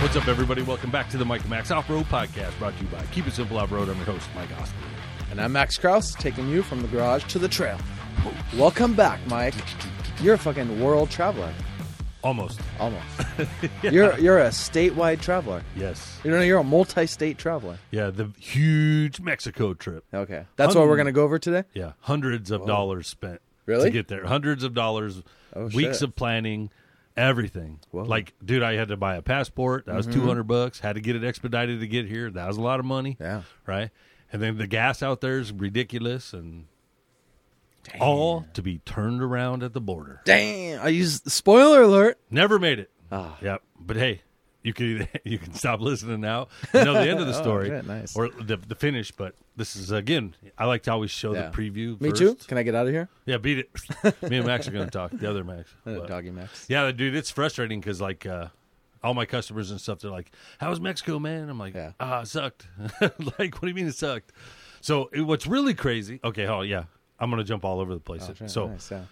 What's up, everybody? Welcome back to the Mike and Max Off Road Podcast, brought to you by Keep It Simple Off Road. I'm your host, Mike Oscar. And I'm Max Kraus, taking you from the garage to the trail. Welcome back, Mike. You're a fucking world traveler. Almost. Almost. You're you're a statewide traveler. Yes. You know, you're a multi-state traveler. Yeah, the huge Mexico trip. Okay, that's what we're gonna go over today. Yeah, hundreds of dollars spent Really? to get there. Hundreds of dollars, Oh, weeks shit. of planning, everything. Whoa. Like, dude, I had to buy a passport. That was Mm-hmm. two hundred bucks. Had to get it expedited to get here. That was a lot of money. Yeah. Right. And then the gas out there is ridiculous, and all to be turned around at the border. Damn! I used spoiler alert. Never made it. Ah. Yep. But hey, you can you can stop listening now. You know the end of the Oh, story shit, nice. or the the finish. But this is again. I like to always show Yeah. the preview. Me first. too. Can I get out of here? Yeah, beat it. Me and Max are going to talk. The other Max. But- Doggy Max. yeah, dude, it's frustrating because like uh, all my customers and stuff, they're like, "How was Mexico, man?" I'm like, Yeah. "Ah, it sucked." like, what do you mean it sucked? So it, what's really crazy? Okay, oh yeah, I'm gonna jump all over the place. Oh, shit, so nice, yeah.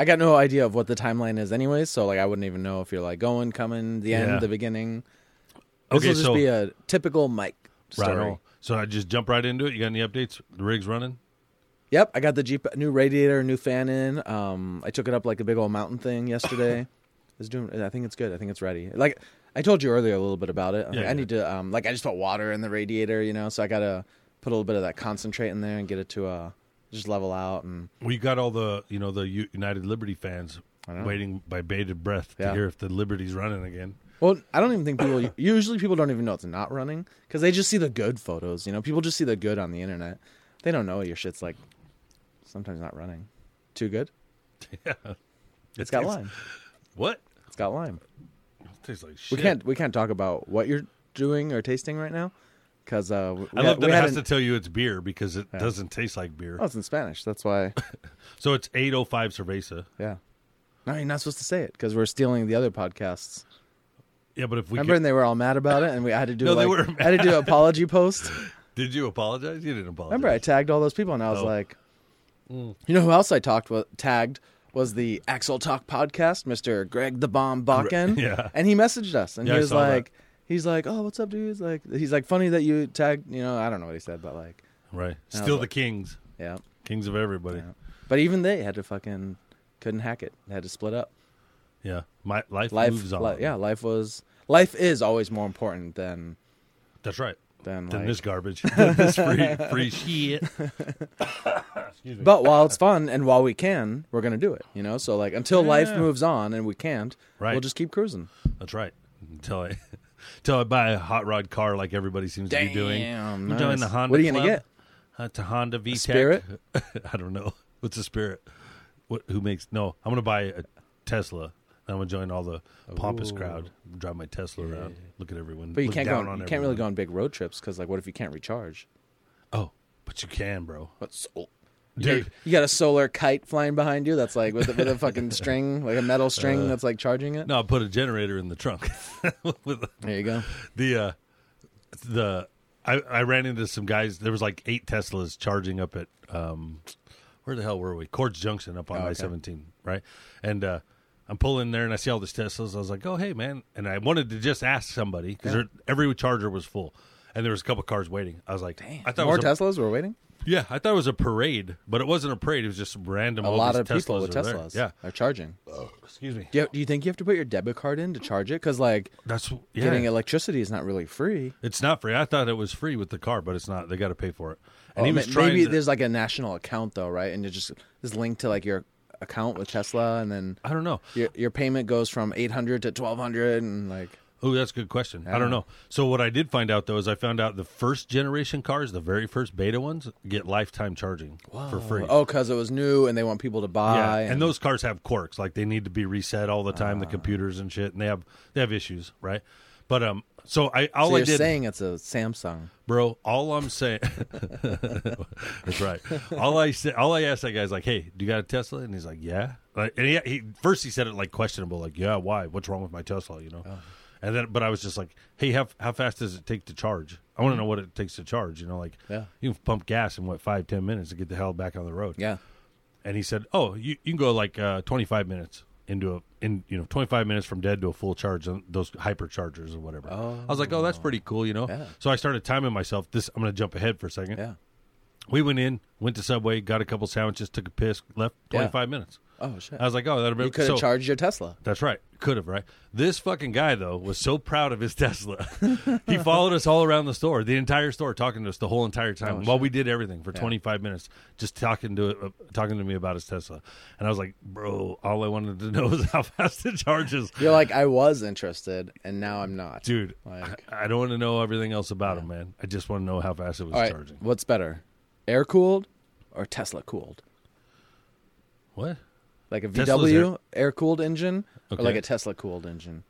I got no idea of what the timeline is, anyways. So like, I wouldn't even know if you're like going, coming, the end, Yeah. the beginning. This okay, will just so be a typical Mike right story. on. So I just jump right into it. You got any updates? The rig's running. Yep, I got the Jeep new radiator, new fan in. Um, I took it up like a big old mountain thing yesterday. it's doing. I think it's good. I think it's ready. Like I told you earlier a little bit about it. Yeah, I yeah. need to. Um, like I just put water in the radiator, you know. So I gotta put a little bit of that concentrate in there and get it to uh just level out and We got all the you know the United Liberty fans waiting by bated breath Yeah. to hear if the Liberty's running again. Well, I don't even think people. usually, people don't even know it's not running because they just see the good photos. You know, people just see the good on the internet. They don't know your shit's like sometimes not running. Too good. Yeah. It's got lime. What? It's got lime. It tastes like shit. We can't. We can't talk about what you're doing or tasting right now because uh, we, I love that it has to tell you it's beer because it doesn't taste like beer. Oh, it's in Spanish. That's why. So it's 805 Cerveza. Yeah. No, you're not supposed to say it because we're stealing the other podcasts. Yeah, but if we Remember, could, and they were all mad about it, and we had to do No, they like were I had to do an apology post. did you apologize? You didn't apologize. Remember, I tagged all those people, and I was Oh. like, you know who else I talked with, tagged was the Axle Talk podcast, Mister Greg the Bomb Bakken. yeah. and he messaged us, and Yeah, he was like. that. He's like, oh, what's up, dudes? Like, he's like, funny that you tagged. You know, I don't know what he said, but like, right. Still the like- kings. yeah, Kings of everybody. yeah. But even they had to fucking couldn't hack it. They had to split up. Yeah. My life, Life, moves on. li- yeah, life was life is always more important than That's right. than Than like. this garbage. this free free shit. Excuse me. But while it's fun and while we can, we're gonna do it. You know, so like until life moves on and we can't, Right. we'll just keep cruising. That's right. Until I until I buy a hot rod car like everybody seems to be doing. Damn, We're doing the Honda. What are you gonna get? Uh, it's a Honda VTEC. Spirit? I don't know. What's a Spirit? What? Who makes? No, I'm gonna buy a Tesla. I'm gonna join all the pompous Ooh. crowd. Drive my Tesla around. Look at everyone. But you can't go. On, on you can't really go on big road trips because, like, what if you can't recharge? Oh, but you can, bro. Sol- you Dude. got, you got a solar kite flying behind you that's like with a, with a fucking string, like a metal string that's like charging it. Uh, No, I put a generator in the trunk. With There you go. the uh, the I, I ran into some guys. There was like eight Teslas charging up at um, where the hell were we? Cordes Junction up on Oh. I seventeen, right? And uh, I'm pulling there and I see all these Teslas. I was like, oh hey man, and I wanted to just ask somebody because every charger was full. And there was a couple cars waiting. I was like, I thought More was a, Teslas were waiting. Yeah, I thought it was a parade, but it wasn't a parade. It was just random. A lot of people Teslas with are there. Teslas. Yeah, are charging. Oh, excuse me. Do you, do you think you have to put your debit card in to charge it? Because like That's yeah. getting electricity is not really free. It's not free. I thought it was free with the car, but it's not. They got to pay for it. And Oh, he was ma- maybe to, there's like a national account though, right? And it just is linked to like your account with Tesla, and then I don't know. your your payment goes from eight hundred to twelve hundred, and like Oh, that's a good question. I Yeah. don't know. So what I did find out though is I found out the first generation cars, the very first beta ones, get lifetime charging for free. oh, because it was new and they want people to buy. yeah, and, those cars have quirks, like they need to be reset all the time, the Ah. computers and shit, and they have they have issues, right? But um, so I all so I you're did, saying it's a Samsung. bro. All I'm saying, that's right. All I said, all I asked that guy's like, "Hey, do you got a Tesla?" And he's like, "Yeah." Like, and he, he first he said it like questionable, like, "Yeah, why? What's wrong with my Tesla?" You know. Oh. And then, but I was just like, "Hey, how how fast does it take to charge? I want to know what it takes to charge. You know, like, Yeah. you can pump gas in what five ten minutes to get the hell back on the road." Yeah. And he said, "Oh, you you can go like uh, twenty five minutes into a in you know 25 minutes from dead to a full charge on those hyperchargers or whatever. Oh, I was like, oh, that's pretty cool, you know. Yeah. So I started timing myself. This I'm going to jump ahead for a second. Yeah. We went in, went to Subway, got a couple sandwiches, took a piss, left. Yeah. 25 minutes. Oh shit. I was like, oh, that'll be you could have so- charged your Tesla. That's right. Could have, right? This fucking guy though was so proud of his Tesla. he followed us all around the store, the entire store, talking to us the whole entire time Oh, while shit. we did everything for 25 minutes, just talking to uh, talking to me about his Tesla. And I was like, bro, all I wanted to know was how fast it charges. You're like, I was interested, and now I'm not. Dude, Like- I, I don't want to know everything else about him, man. I just want to know how fast it was All right, charging. what's better, air cooled or Tesla cooled? What? Like a VW air cooled engine, Okay. or like a Tesla cooled engine?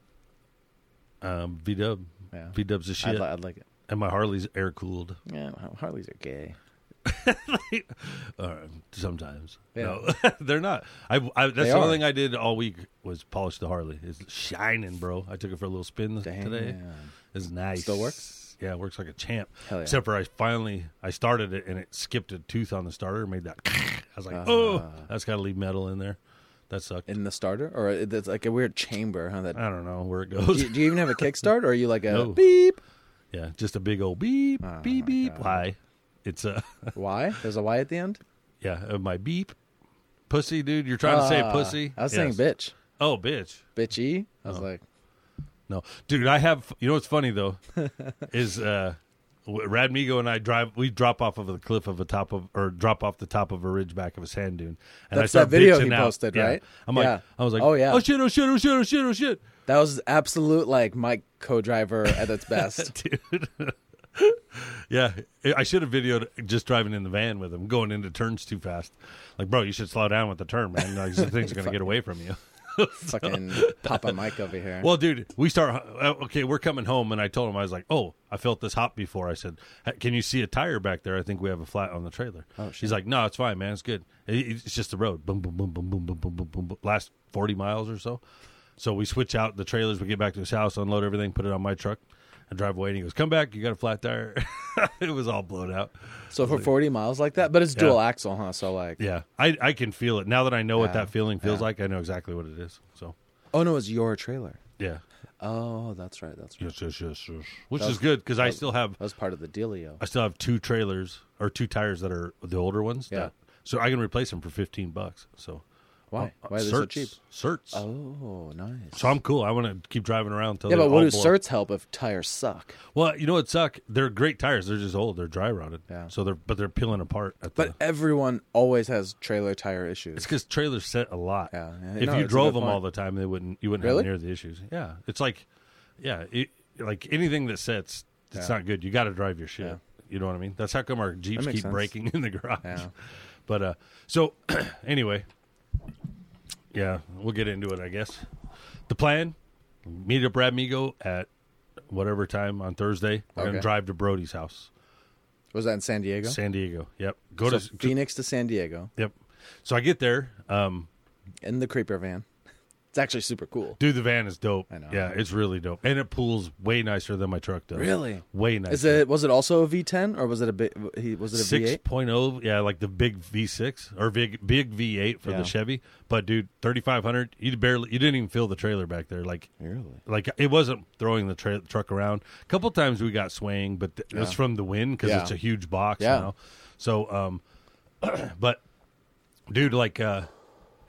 Um, V Dub. Yeah. V Dub's a I'd, shit, li- I'd like it. and my Harley's air cooled. Yeah, Harleys are gay. Sometimes. Yeah. No, they're not. I, I that's They the only thing I did all week was polish the Harley. It's shining, bro. I took it for a little spin Damn. today. It's nice. Still works? Yeah, it works like a champ. Hell yeah. Except for I finally I started it and it skipped a tooth on the starter, made that. I was like, oh, Ah. that's got to leave metal in there. That sucked. In the starter, or it- it's like a weird chamber, huh? That I don't know where it do, goes. you, do you even have a kickstart, or are you like a No. beep? yeah, just a big old beep, Oh, beep, my beep. God. Why? It's uh, Y? There's a Y at the end. yeah, uh, my beep, pussy, dude. You're trying to say Ah, pussy. I was Yes. saying bitch, Oh, bitch. bitchy. I was Oh. like, No, dude, I have. You know what's funny though is uh, Radmigo and I drive. We drop off of the cliff of a top of or drop off the top of a ridge back of a sand dune. And That's I start that video he out. posted, Yeah. right? I'm like, Yeah. I was like, Oh, yeah. oh shit, oh shit, oh shit, oh shit, oh shit, that was absolute like Mike co-driver at its best. dude. yeah, I should have videoed just driving in the van with him, going into turns too fast. Like, bro, you should slow down with the turn, man. Like, the things are gonna get away from you. Fucking Papa Mike over here. Well, dude, we start. uh, Okay, we're coming home, and I told him I was like, "Oh, I felt this hop before." I said, "Hey, "Can you see a tire back there? I think we have a flat on the trailer." Oh, shit. He's like, "No, it's fine, man. It's good. It- It's just the road. Boom, boom, boom, boom, boom, boom, boom, boom, boom. boom. Last forty miles or so. So we switch out the trailers. We get back to his house, unload everything, put it on my truck, and drive away. And he goes, "Come back. You got a flat tire." it was all blown out. so for 40 miles like that, but it's Yeah. dual axle, huh? So like, Yeah, I I can feel it now that I know what that feeling feels yeah. like. I know exactly what it is. So oh no, it's your trailer. yeah, Oh, that's right. That's right. yes, yes, yes, yes. Which That is was- good because I still have That was part of the dealio. I still have two trailers or two tires that are the older ones. Yeah. that- so I can replace them for fifteen bucks. So Why? uh, Why are they so certs, cheap? Certs. Oh, nice. So I'm cool. I want to keep driving around. Till yeah, but what do blown. certs help if tires suck? Well, you know what suck? They're great tires. They're just old. They're dry rotted. Yeah. So they're but they're peeling apart. At But the, everyone always has trailer tire issues. it's because trailers set a lot. Yeah, yeah. If No, you drove them all the time, they wouldn't. You wouldn't Really? have near the issues. Yeah. It's like, yeah, it, like anything that sets, it's Yeah. not good. You got to drive your shit. Yeah. You know what I mean? That's how come our Jeeps keep sense. breaking in the garage. Yeah. But uh, so anyway, yeah, we'll get into it. I guess the plan: meet up Radmigo at whatever time on Thursday. We're gonna drive to Brody's house, Was that in San Diego? San Diego. Yep. Go so to Phoenix to San Diego Yep. So I get there. Um, in the creeper van. It's actually super cool. dude, the van is dope. I know. Yeah, it's really dope, and it pulls way nicer than my truck does. Really? Way nicer. Is it? Was it also a V10 or was it a? He was it a Six V8? point oh, yeah, like the big V six or big big V eight for Yeah. the Chevy. But dude, thirty five hundred, you barely, you didn't even feel the trailer back there. Like Really? like it wasn't throwing the tra- truck around. A couple times we got swaying, but th- Yeah. from the wind because Yeah. it's a huge box. Yeah. You know? So, um, but dude, like, uh,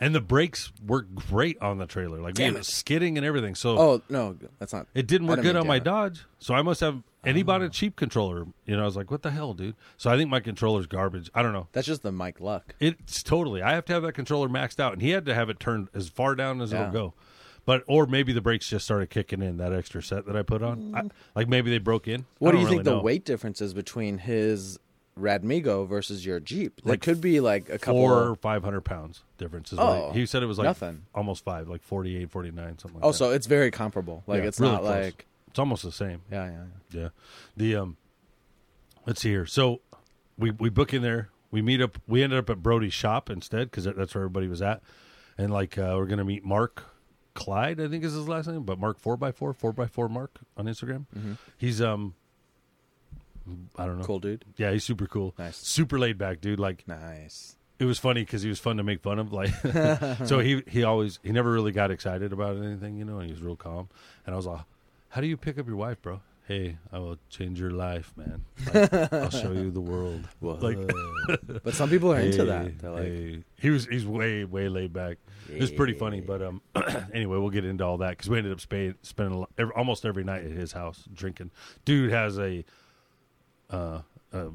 and the brakes work great on the trailer. Like, we Damn it. skidding and everything. So Oh no, that's not. it didn't I work good mean on my damn it. Dodge. So I must have. And he bought a cheap controller. You know, I was like, what the hell, dude? So I think my controller's garbage. I don't know. That's just the Mike Luck. It's totally. I have to have that controller maxed out, and he had to have it turned as far down as Yeah. it'll go. But or maybe the brakes just started kicking in that extra set that I put on. I, like maybe they broke in. Mm. What I do don't you think really the know. weight difference is between his Radmigo versus your Jeep? It Like could be like a couple. Four or five hundred pounds difference is what Oh, he, he said. It was like nothing. almost five, like 48, 49, something like oh, that. so it's very comparable. Like Yeah, it's really not close. like it's almost the same. yeah, yeah. yeah. Yeah. The um let's see here. So we we book in there. We meet up we ended up at Brody's shop instead cuz that's where everybody was at. And like uh we're going to meet Mark Clyde, I think is his last name, but Mark 4x4, 4x4 Mark on Instagram. He's um I don't know. Cool dude. Yeah, he's super cool. Nice. Super laid back dude like Nice. it was funny because he was fun to make fun of. Like, so he he always he never really got excited about anything, you know. And he was real calm. And I was like, "How do you pick up your wife, bro?" Hey, I will change your life, man. Like, I'll show you the world. Like, but some people are into that. They're like, hey. he was he's way way laid back. It was pretty funny, but um, anyway, we'll get into all that because we ended up spay, spending lot, every, almost every night at his house drinking. Dude has a, uh, uh,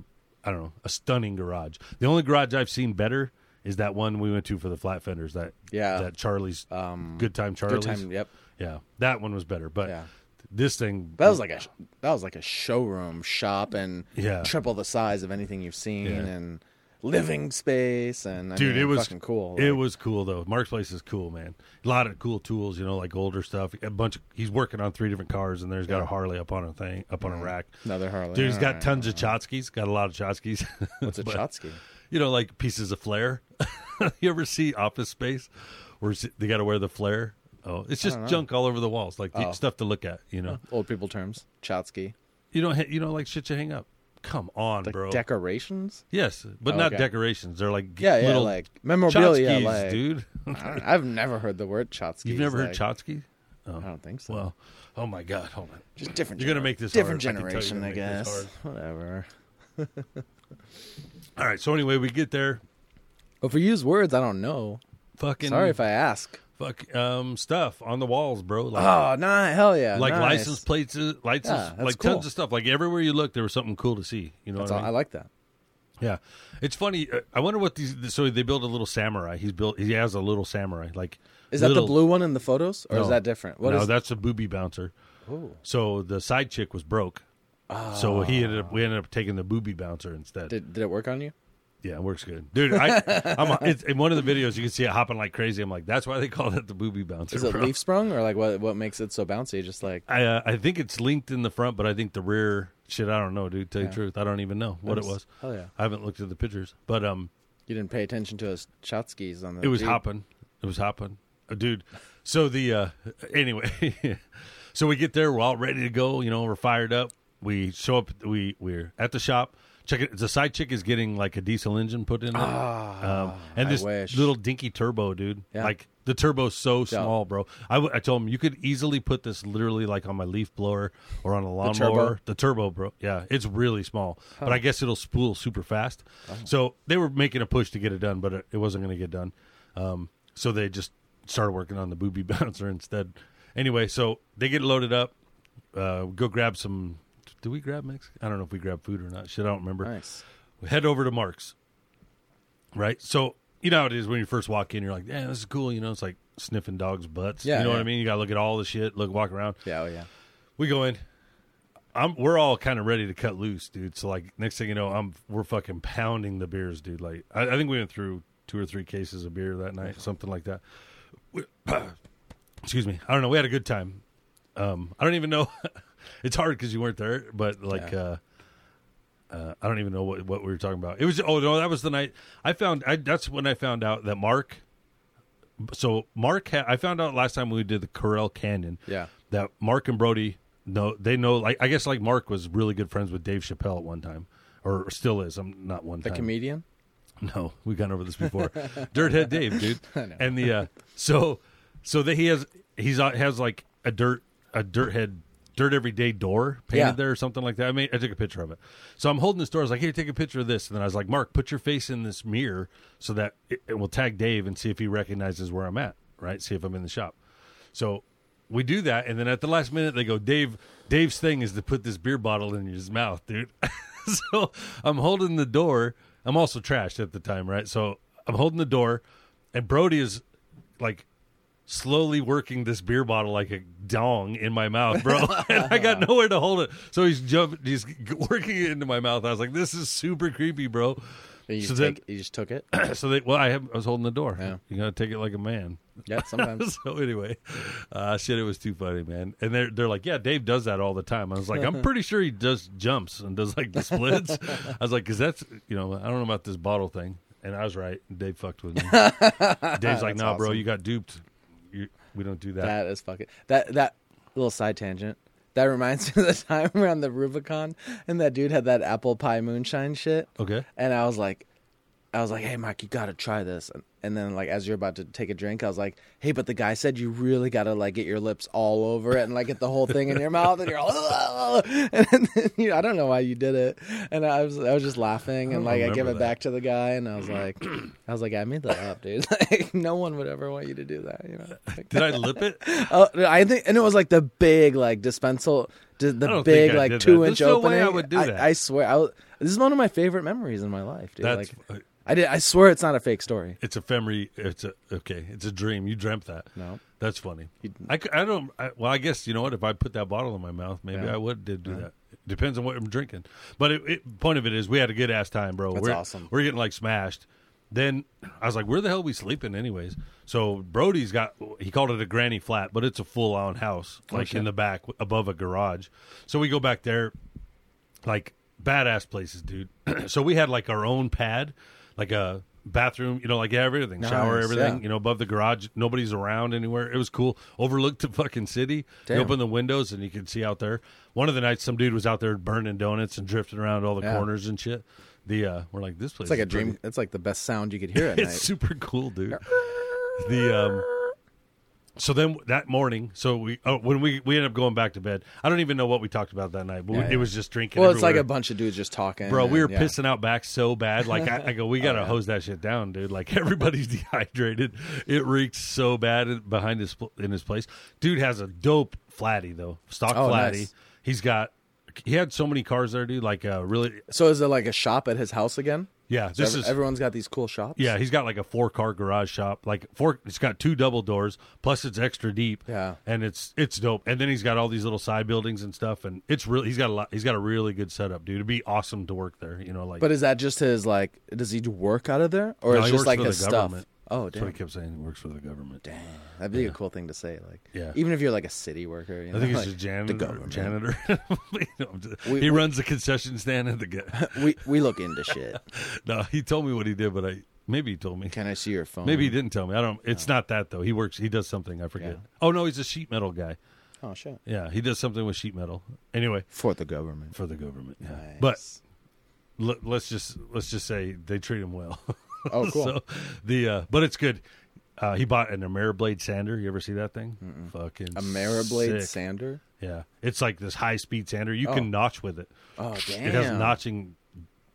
I don't know, a stunning garage. The only garage I've seen better is that one we went to for the flat fenders. That Yeah. that Charlie's um, Good Time good Charlie's. time. Yep. Yeah, that one was better. But Yeah. this thing That was like a that was like a showroom shop and Yeah. triple the size of anything you've seen Yeah. and living space and I Dude, mean, it was fucking cool. It was cool though. Mark's place is cool, man. A lot of cool tools, you know, like older stuff. A bunch. Of, he's working on three different cars, and there's got a Harley up on a thing, up on a rack. another Harley. Dude, he's got Alright. tons of tchotchkes. Got a lot of tchotchkes. What's a But, tchotchke? You know, like pieces of flair. you ever see Office Space, where they got to wear the flare? Oh, it's just junk all over the walls, like Oh. stuff to look at. You know, Old people terms. tchotchke. you don't, ha- you know, like shit you hang up. Come on, Like bro. decorations? yes, but Oh, not okay. decorations. They're like Yeah, yeah, like memorabilia. Like, dude. I I've never heard the word tchotchke. You've never heard like, tchotchke? Oh. I don't think so. Well, oh my God, hold on. just different. You're gonna make this different hard. I can tell you're generation, I, this guess. Whatever. All right, so anyway, we get there. Well, for used words, I don't know. Fucking Sorry if I ask. Fuck um stuff on the walls, bro. Like, Oh, nah, hell yeah. like nice. license plates, uh, license, Yeah, like cool. tons of stuff. Like everywhere you look, there was something cool to see. You know what all, I I like that. yeah, it's funny. uh, I wonder what these. So they build a little samurai. He's built. He has a little samurai. Like Is that little- the blue one in the photos, or is that different? What no, is? that's a booby bouncer. Ooh. So the side chick was broke. So he ended up. We ended up taking the booby bouncer instead. Did did it work on you? Yeah, it works good, dude. I, I'm it's, in one of the videos. You can see it hopping like crazy. I'm like, that's why they call it the booby bouncer. Is it bro. leaf sprung or like what? What makes it so bouncy? Just like I uh, I think it's linked in the front, but I think the rear shit. I don't know, dude. Tell you Yeah. the truth, I don't even know what it was. Hell yeah! I haven't looked at the pictures, but um, You didn't pay attention to his shot skis on the. it was Jeep. hopping. It was hopping, uh, dude. So the uh, anyway, so we get there. We're all ready to go. You know, we're fired up. We show up. We we're at the shop. Check it. The side chick is getting like a diesel engine put in it, Ah, um, and this little dinky turbo, dude. Yeah. Like the turbo's so small, bro. I, w- I told him you could easily put this literally like on my leaf blower or on a lawnmower. turbo? The turbo, bro. Yeah, it's really small, but I guess it'll spool super fast. Oh. So they were making a push to get it done, but it, it wasn't going to get done. Um, so they just started working on the booby bouncer instead. Anyway, so they get loaded up. Uh, go grab some. Did we grab Mex? I don't know if we grabbed food or not. Shit, I don't remember. Nice. We head over to Mark's. Right? So, you know how it is when you first walk in, you're like, yeah, this is cool. You know, it's like sniffing dogs' butts. Yeah, you know what. I mean? You got to look at all the shit, look, walk around. Yeah. Oh yeah. We go in. I'm, we're all kind of ready to cut loose, dude. So, like, next thing you know, I'm we're fucking pounding the beers, dude. Like, I, I think we went through two or three cases of beer that night, something like that. We, excuse me. I don't know. We had a good time. Um, I don't even know. it's hard because you weren't there, but like, Yeah. uh, uh, I don't even know what, what we were talking about. It was oh no, that was the night I found. I, that's when I found out that Mark. So Mark, ha- I found out last time we did the Corral Canyon Yeah. that Mark and Brody know they know. Like I guess like Mark was really good friends with Dave Chappelle at one time, or still is. I'm not one The time. comedian. No, we've gone over this before. Dirthead Dave, dude. And the uh, so so that he has he's uh, has like a dirt a dirt head dirt everyday door painted Yeah. there or something like that. I mean, I took a picture of it. So I'm holding this door. I was like, "Here, take a picture of this." And then I was like, "Mark, put your face in this mirror so that it, it will tag Dave and see if he recognizes where I'm at. Right? See if I'm in the shop." So we do that, and then at the last minute they go, "Dave, Dave's thing is to put this beer bottle in his mouth, dude." so I'm holding the door. I'm also trashed at the time, right? So I'm holding the door, and Brody is like slowly working this beer bottle like a dong in my mouth, bro. and I got nowhere to hold it. So he's jumping, he's working it into my mouth. I was like, this is super creepy, bro. You So just, then- take, you just took it. so they, well, I, have, I was holding the door. Yeah. You gotta take it like a man. Yeah. Sometimes. so anyway, uh, shit, it was too funny, man. And they're they're like, yeah, Dave does that all the time. I was like, I'm pretty sure he does jumps and does like the splits. I was like, because that's you know, I don't know about this bottle thing. And I was right. Dave fucked with me. Dave's like, nah, bro, you got duped. We don't do that. That is fucking that that little side tangent. That reminds me of the time we we're on the Rubicon and that dude had that apple pie moonshine shit. Okay. And I was like, I was like, "Hey, Mike, you got to try this." And, and then, like, as you're about to take a drink, I was like, "Hey, but the guy said you really got to like get your lips all over it and like get the whole thing in your mouth." And you're all, "Ugh." and then you, I don't know why you did it. And I was, I was just laughing, and like, I give remember it back to the guy, and I was like, I was like, I made that up, dude. Like, no one would ever want you to do that, you know. Like, Did I lip it? Oh, I think, and it was like the big, like dispensal, the, I big, like that. two inch There's no way opening. I would do that. I, swear, I was, this is one of my favorite memories in my life, dude. That's like, I did. I swear, it's not a fake story. it's a ephemery. It's a okay. It's a dream. You dreamt that. No, That's funny. I, I, don't. I, well, I guess you know what. If I put that bottle in my mouth, maybe Yeah. I would did do that. Depends on what I'm drinking. But it, it, point of it is, we had a good ass time, bro. That's we're, awesome. We're getting like smashed. Then I was like, "Where the hell are we sleeping, anyways?" So Brody's got. He called it a granny flat, but it's a full on house, oh, like shit. in the back above a garage. So we go back there, like badass places, dude. so we had like our own pad, like a bathroom, you know, like everything, shower, everything, yeah. you know, above the garage. Nobody's around anywhere. It was cool. Overlooked the fucking city. Damn. You open the windows and you can see out there. One of the nights, some dude was out there burning donuts and drifting around all the Yeah. corners and shit. The uh, we're like this place. it's like is a dream. pretty- It's like the best sound you could hear at it's night. super cool, dude. The um, so then that morning, so we oh, when we we ended up going back to bed. I don't even know what we talked about that night, but we, Yeah, it was just drinking. Well, it's like a bunch of dudes just talking. Bro, we were yeah. Oh, pissing out back so bad. Like I, I go, we gotta yeah. hose that shit down, dude. Like everybody's dehydrated. It reeked so bad behind his in his place. Dude has a dope flatty though, stock Oh, flatty. nice. He's got. He had so many cars there, dude. Like uh, really, So is it like a shop at his house again? Yeah. So This ev- is everyone's got these cool shops. yeah. He's got like a four car garage shop. Like four. It's got two double doors. Plus it's extra deep. Yeah. and it's it's dope. And then he's got all these little side buildings and stuff. And it's really he's got a lot. He's got a really good setup, dude. It'd be awesome to work there. You know, like But is that just his like? Does he do work out of there, or No, he just like his the stuff? government. Oh that's damn! what he kept saying. He works for the government. Damn, that'd be a cool thing to say. Like, Yeah. even if you're like a city worker, you know, I think he's like, a janitor. The government. Janitor. You know, We- he we- runs the concession stand at the. ga- we we look into shit. no, he told me what he did, but I maybe he told me. Can I see your phone? Maybe he didn't tell me. I don't. It's oh. not that though. He works. He does something. I forget. Yeah. Oh no, he's a sheet metal guy. Oh shit! Yeah, he does something with sheet metal. Anyway, For the government. for the government. Yeah. Nice. But l- let's just let's just say they treat him well. oh cool. so the uh, but it's good. Uh, he bought an Ameriblade sander. You ever see that thing? Fucking a Mariblade sick. sander. Yeah, it's like this high speed sander. You Oh. can notch with it. Oh damn! It has notching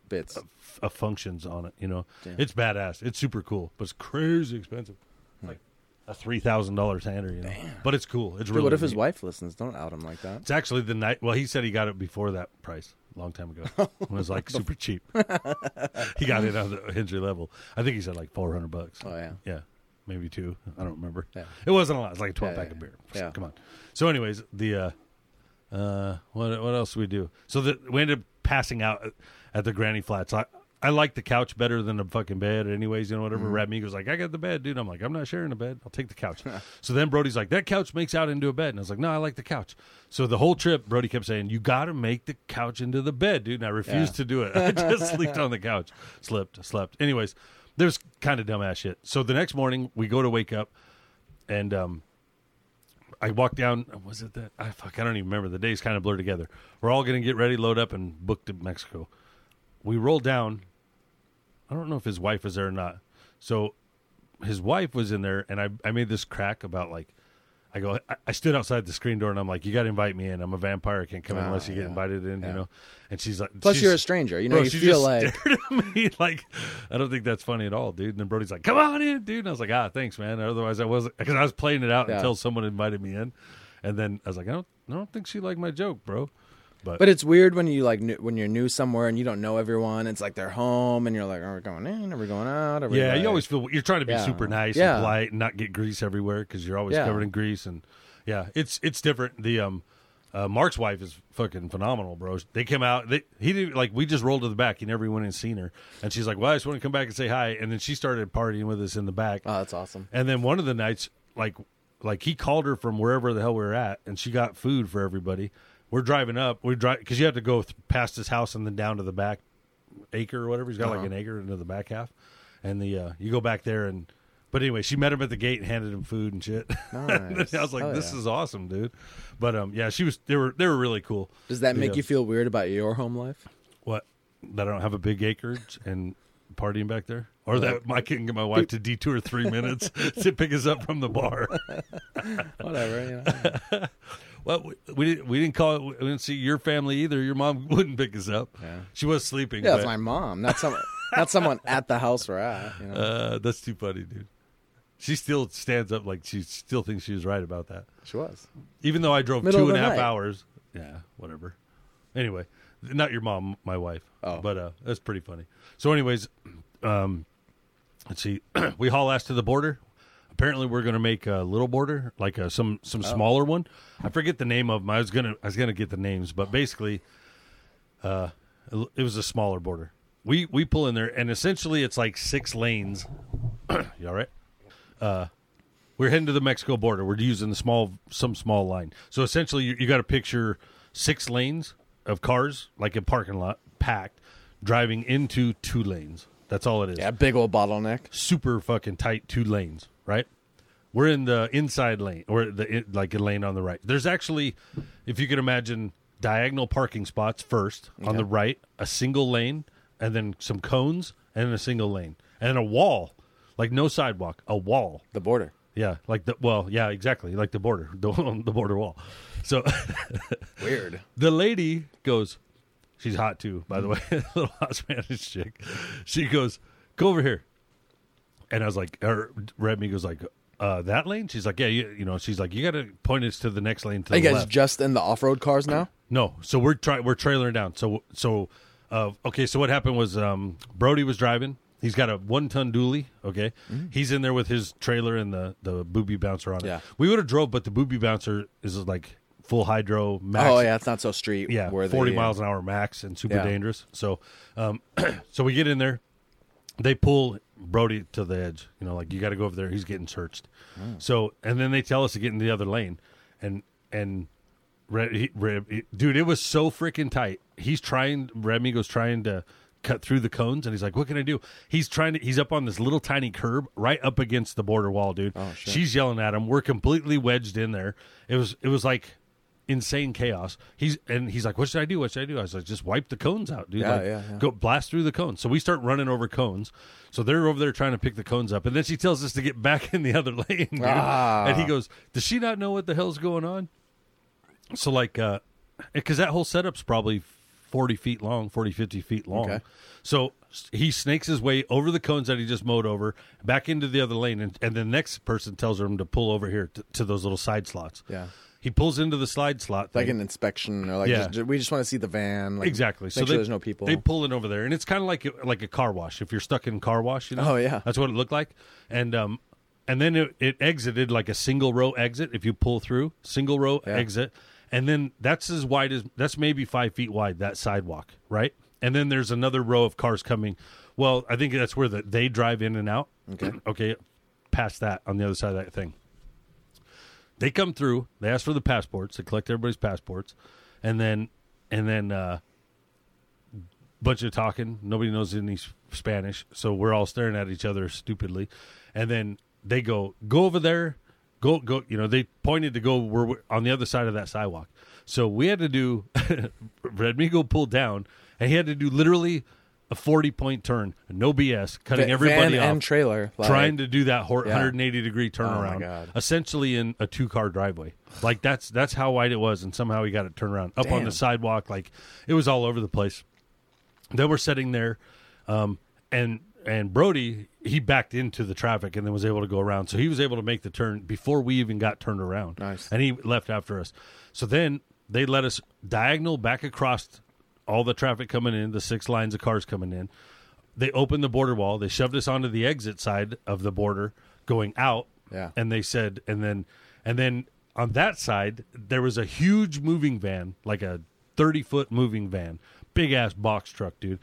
bits. f- uh, functions on it. You know, Damn. it's badass. It's super cool, but it's crazy expensive. Like a three thousand dollar sander. You know, but it's cool. It's Dude, really. what if his wife listens? Don't out him like that. It's actually the night. Well, he said he got it before that price, long time ago. when it was like super cheap. he got it on the entry level. I think he said like four hundred bucks. Oh yeah. Yeah, maybe two. I don't remember. Yeah. It wasn't a lot. It's like a twelve Yeah, pack yeah, of beer. yeah. Come on. So, anyways, the uh, uh, what what else do we do? So the, we ended up passing out at, at the Granny Flats. I I like the couch better than the fucking bed. Anyways, you know whatever. Mm-hmm. Radmigo's like, I got the bed, dude. I'm like, I'm not sharing the bed. I'll take the couch. so then Brody's like, that couch makes out into a bed, and I was like, no, I like the couch. So the whole trip, Brody kept saying, you got to make the couch into the bed, dude. And I refused Yeah. to do it. I just slept on the couch, slept, slept. Anyways, there's kind of dumbass shit. So the next morning, we go to wake up, and um, I walk down. Was it that? I fuck. I don't even remember. The days kind of blur together. We're all gonna get ready, load up, and book to Mexico. We roll down. I don't know if his wife was there or not. So his wife was in there, and I I made this crack about like. I go. I, I stood outside the screen door, and I'm like, "You got to invite me in. I'm a vampire. I can't come in Ah, unless you get invited in." You Yeah. know. And she's like, Plus, she's- you're a stranger. You know, Bro, you she feel just like stared at me like I don't think that's funny at all, dude. And then Brody's like, "Come on in, dude." And I was like, "Ah, thanks, man." Otherwise, I wasn't because I was playing it out Yeah. until someone invited me in, and then I was like, "I don't, I don't think she liked my joke, bro." But, But it's weird when you like new, when you're new somewhere and you don't know everyone. It's like they're home and you're like, are we going in? Are we going out? We yeah, like- you always feel you're trying to be Yeah. super nice Yeah. and polite and not get grease everywhere because you're always Yeah. covered in grease and yeah, it's it's different. The um. Uh, Mark's wife is fucking phenomenal, bro. They came out. They, he didn't like. We just rolled to the back. He never went and seen her, and she's like, "Well, I just want to come back and say hi." And then she started partying with us in the back. Oh, that's awesome. And then one of the nights, like, like he called her from wherever the hell we were at, and she got food for everybody. We're driving up. We drive because you have to go th- past his house and then down to the back acre or whatever. He's got like Uh-huh. an acre into the back half, and the uh, you go back there and. But anyway, she met him at the gate and handed him food and shit. Nice. I was like, Hell "This yeah. is awesome, dude." But um, yeah, she was. They were. They were really cool. Does that make Yeah. you feel weird about your home life? What? That I don't have a big acreage and partying back there, or that I couldn't get my wife to detour three minutes to pick us up from the bar. Whatever. You know. Well, we, we didn't we didn't call it. We didn't see your family either. Your mom wouldn't pick us up. Yeah. She was sleeping. Yeah, but, it's my mom, not someone, not someone at the house we're at. You know? uh, that's too funny, dude. She still stands up like she still thinks she was right about that, she was. even though I drove Middle two of and a the half night. hours. Yeah, whatever. Anyway, not your mom, my wife. Oh. but uh, that's pretty funny. So, anyways, um, let's see. we haul ass to the border. Apparently, we're going to make a little border, like a, some Oh. some smaller one. I forget the name of them. I was gonna I was gonna get the names, but basically, uh, it was a smaller border. We we pull in there, and essentially, it's like six lanes. you all right? Uh, we're heading to the Mexico border. We're using the small some small line. So essentially, you, you got to picture six lanes of cars, like a parking lot, packed, driving into two lanes. That's all it is Yeah, big old bottleneck. super fucking tight two lanes, right? We're in the inside lane or the like a lane on the right. There's actually, if you can imagine, diagonal parking spots first on the right, a single lane, and then some cones, and then a single lane, and a wall, like no sidewalk, a wall. The border. Yeah, like the well, yeah, exactly, like the border, the, the border wall. So Weird. the lady goes, she's hot too, by the way, little hot Spanish chick. She goes, go over here. And I was like, or Redmi goes like, uh, that lane? She's like, yeah, you, you know, she's like, you got to point us to the next lane to Are the you guys left. just in the off-road cars now? No, so we're try we're trailering down. So so uh, okay, so what happened was um, Brody was driving. He's got a one ton dually. Okay, he's in there with his trailer and the the booby bouncer on it. Yeah. we would have drove, but the booby bouncer is like full hydro max. Oh yeah, it's not so street. yeah, where forty they, miles an hour max and super Yeah. dangerous. So um, so we get in there. They pull Brody to the edge. You know, like you got to go over there. He's getting searched. Hmm. So and then they tell us to get in the other lane, and and Red, he, Red, he- dude, it was so freaking tight. He's trying. Radmigo's trying to cut through the cones, and he's like, "What can I do?" He's trying to. He's up on this little tiny curb right up against the border wall, dude. Oh, shit. She's yelling at him. We're completely wedged in there. It was. It was like insane chaos. He's and he's like, "What should I do? What should I do?" I was like, "Just wipe the cones out, dude. Yeah, like, yeah, yeah. Go blast through the cones." So we start running over cones. So they're over there trying to pick the cones up, and then she tells us to get back in the other lane, dude. Ah. And he goes, "Does she not know what the hell's going on?" So like, uh, because that whole setup's probably 40 feet long, 40, 50 feet long. Okay. So he snakes his way over the cones that he just mowed over, back into the other lane, and, and the next person tells him to pull over here to, to those little side slots. Yeah. He pulls into the slide slot. Like an inspection or like Yeah. just, we just want to see the van. Like, exactly. Make so sure they, there's no people. They pull in over there, and it's kind of like like a car wash. If you're stuck in car wash, you know. Oh, yeah. that's what it looked like. And um, and then it, it exited like a single row exit. If you pull through, single row exit, and then that's as wide as that's maybe five feet wide that sidewalk, right? And then there's another row of cars coming. Well, I think that's where the, they drive in and out. Okay. okay, past that on the other side of that thing. They come through. They ask for the passports. They collect everybody's passports, and then and then uh, bunch of talking. Nobody knows any Spanish, so we're all staring at each other stupidly. And then they go, "Go over there, go go." You know, they pointed to go we're on the other side of that sidewalk. So we had to do. Radmigo pulled down, and he had to do literally a forty point turn, no BS, cutting Va- everybody van off trailer. Like, trying to do that hor- Yeah. 180 degree Oh, turnaround, God. essentially in a two car driveway. Like that's that's how wide it was, and somehow he got it turned around up on the sidewalk. Like it was all over the place. Then we're sitting there, um, and and Brody he backed into the traffic and then was able to go around. So he was able to make the turn before we even got turned around. Nice. and he left after us. So then they let us diagonal back across all the traffic coming in, the six lines of cars coming in they opened the border wall. They shoved us onto the exit side of the border going out. Yeah. And they said, and then, and then on that side, there was a huge moving van, like a 30 foot moving van, big ass box truck, dude,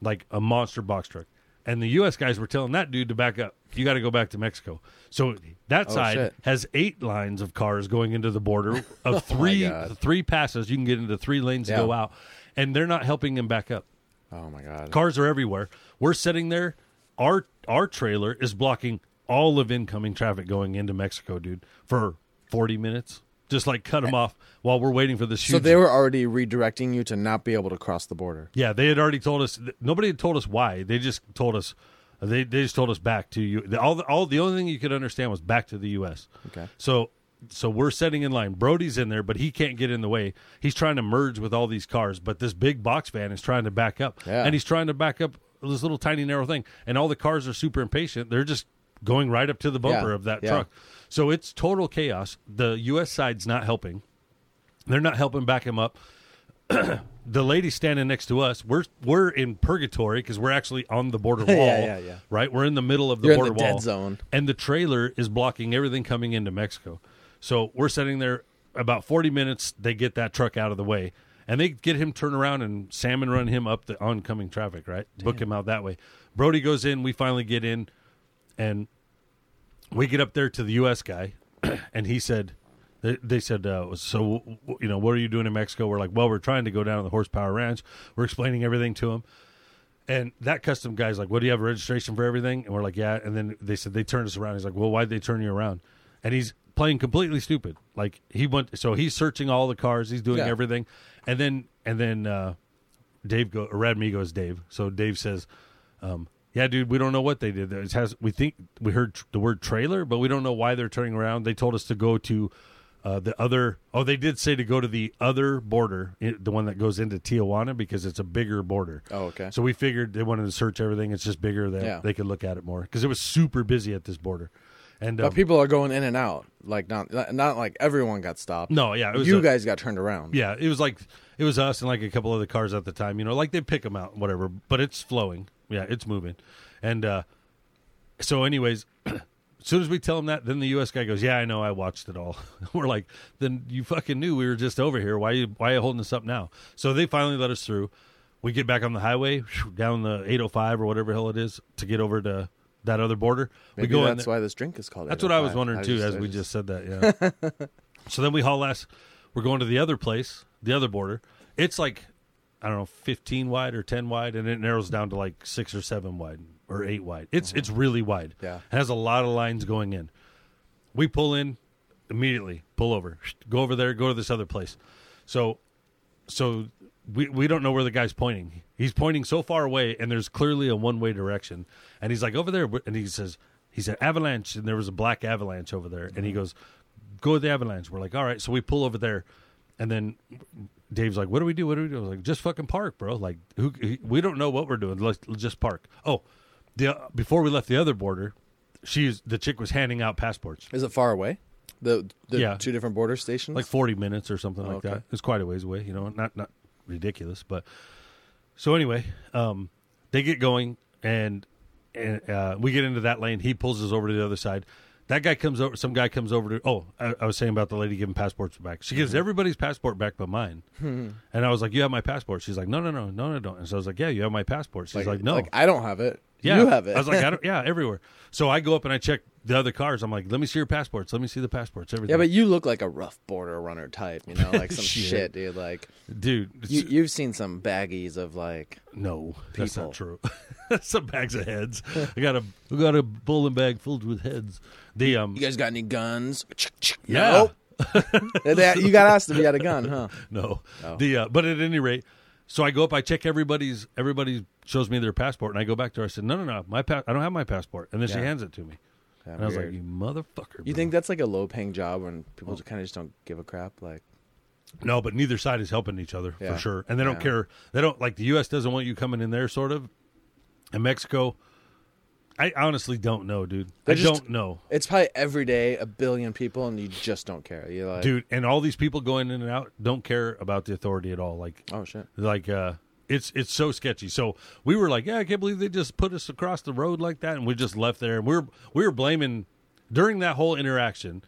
like a monster box truck. And the U.S. guys were telling that dude to back up. You got to go back to Mexico. So that Oh, side shit. has eight lines of cars going into the border of Oh, three three passes. You can get into three lanes to go out, and they're not helping him back up. Oh my god. Cars are everywhere. We're sitting there. Our our trailer is blocking all of incoming traffic going into Mexico, dude, for 40 minutes, just like cut them eh. off while we're waiting for this. So they were already redirecting you to not be able to cross the border. Yeah, they had already told us. Nobody had told us why. They just told us. They they just told us back to you. All the, all the only thing you could understand was back to the U.S. Okay. So so we're setting in line. Brody's in there, but he can't get in the way. He's trying to merge with all these cars, but this big box van is trying to back up, Yeah. and he's trying to back up this little tiny narrow thing. And all the cars are super impatient. They're just going right up to the bumper Yeah, of that yeah. truck. So it's total chaos. The U.S. side's not helping. They're not helping back him up. the lady standing next to us, we're we're in purgatory because we're actually on the border wall. Yeah, yeah, yeah. Right, we're in the middle of the You're in border the dead wall, zone. and the trailer is blocking everything coming into Mexico. So we're sitting there about forty minutes. They get that truck out of the way, and they get him turn around and salmon run him up the oncoming traffic. Right, book him out that way. Brody goes in. We finally get in, and we get up there to the U.S. guy, and he said, they, they said, uh, so you know, what are you doing in Mexico? We're like, well, we're trying to go down to the horsepower ranch. We're explaining everything to him, and that custom guy's like, what do you have a registration for everything? And we're like, yeah. And then they said they turned us around. He's like, well, why'd they turn you around? And he's playing completely stupid. Like he went, so he's searching all the cars. He's doing Yeah. everything, and then and then uh, Dave go or Radmigo is Dave. So Dave says, um, "Yeah, dude, we don't know what they did. It has we think we heard tr- the word trailer, but we don't know why they're turning around. They told us to go to uh, the other. Oh, they did say to go to the other border, the one that goes into Tijuana, because it's a bigger border. Oh, okay. So we figured they wanted to search everything. It's just bigger. That Yeah. they could look at it more because it was super busy at this border. And um, But people are going in and out. Like not not like everyone got stopped. no, yeah, it was you a- guys got turned around. Yeah, it was like it was us and like a couple other cars at the time. You know, like they pick them out, whatever. But it's flowing. Yeah, it's moving. And uh so, anyways, as soon as we tell him that, then the U.S. guy goes, "Yeah, I know. I watched it all." We're like, "Then you fucking knew we were just over here. Why you why are you holding us up now?" So they finally let us through. We get back on the highway down the 805 or whatever hell it is to get over to that other border. Maybe we go that's why this drink is called. that's what I was wondering I too, just- as I we just said that. Yeah. so then we haul ass. We're going to the other place, the other border. It's like I don't know, fifteen wide or ten wide, and it narrows down to like six or seven wide or eight wide. It's it's really wide. Mm-hmm. Yeah. it has a lot of lines going in. We pull in immediately, pull over, go over there, go to this other place. So so we we don't know where the guy's pointing. He's pointing so far away, and there's clearly a one way direction. And he's like over there, and he says he said avalanche, and there was a black avalanche over there, and he goes, "Go with the avalanche." We're like, "All right." So we pull over there, and then Dave's like, "What do we do? What do we do?" I was like, "Just fucking park, bro. Like, who? We don't know what we're doing. Let's, let's just park." Oh, the before we left the other border, she's the chick was handing out passports. Is it far away? The the Yeah. two different border stations. like 40 minutes or something like oh, okay. that. It's quite a ways away, you know, not not ridiculous, but so anyway, um they get going and and uh we get into that lane. He pulls us over to the other side. That guy comes over. Some guy comes over to. Oh, I, I was saying about the lady giving passports back. She gives everybody's passport back but mine. and I was like, "You have my passport." She's like, "No, no, no, no, no, don't." And so I was like, "Yeah, you have my passport." She's like, "No." Like I don't have it. Yeah, You have it. I was like, I don't, yeah, everywhere. So I go up and I check the other cars. I'm like, let me see your passports. Let me see the passports. Everything. yeah, but you look like a rough border runner type. You know, like some Shit. shit. dude. Like dude, you, you've seen some baggies of like. no, that's people. not true. Some bags of heads. I got a, I got a bowling bag filled with heads. The um, You guys got any guns? yeah, No. You got asked if you had a gun, huh? no, Oh. the uh, but at any rate, so I go up, I check everybody's. Everybody shows me their passport, and I go back to her. I said, no, no, no, my pa- I don't have my passport, and then she hands it to me, Yeah, and I was like, you motherfucker. you bro. think that's like a low paying job when people kind of just don't give a crap? Like, No, but neither side is helping each other Yeah. for sure, and they don't Yeah. care. They don't like the U.S. doesn't want you coming in there, sort of. And Mexico, I honestly don't know, dude. I just- don't know, it's probably every day a billion people, and you just don't care. You're like, dude. And all these people going in and out don't care about the authority at all. Like, oh shit. like uh, it's it's so sketchy. So we were like, yeah, I can't believe they just put us across the road like that, and we just left there. And we were we were blaming during that whole interaction.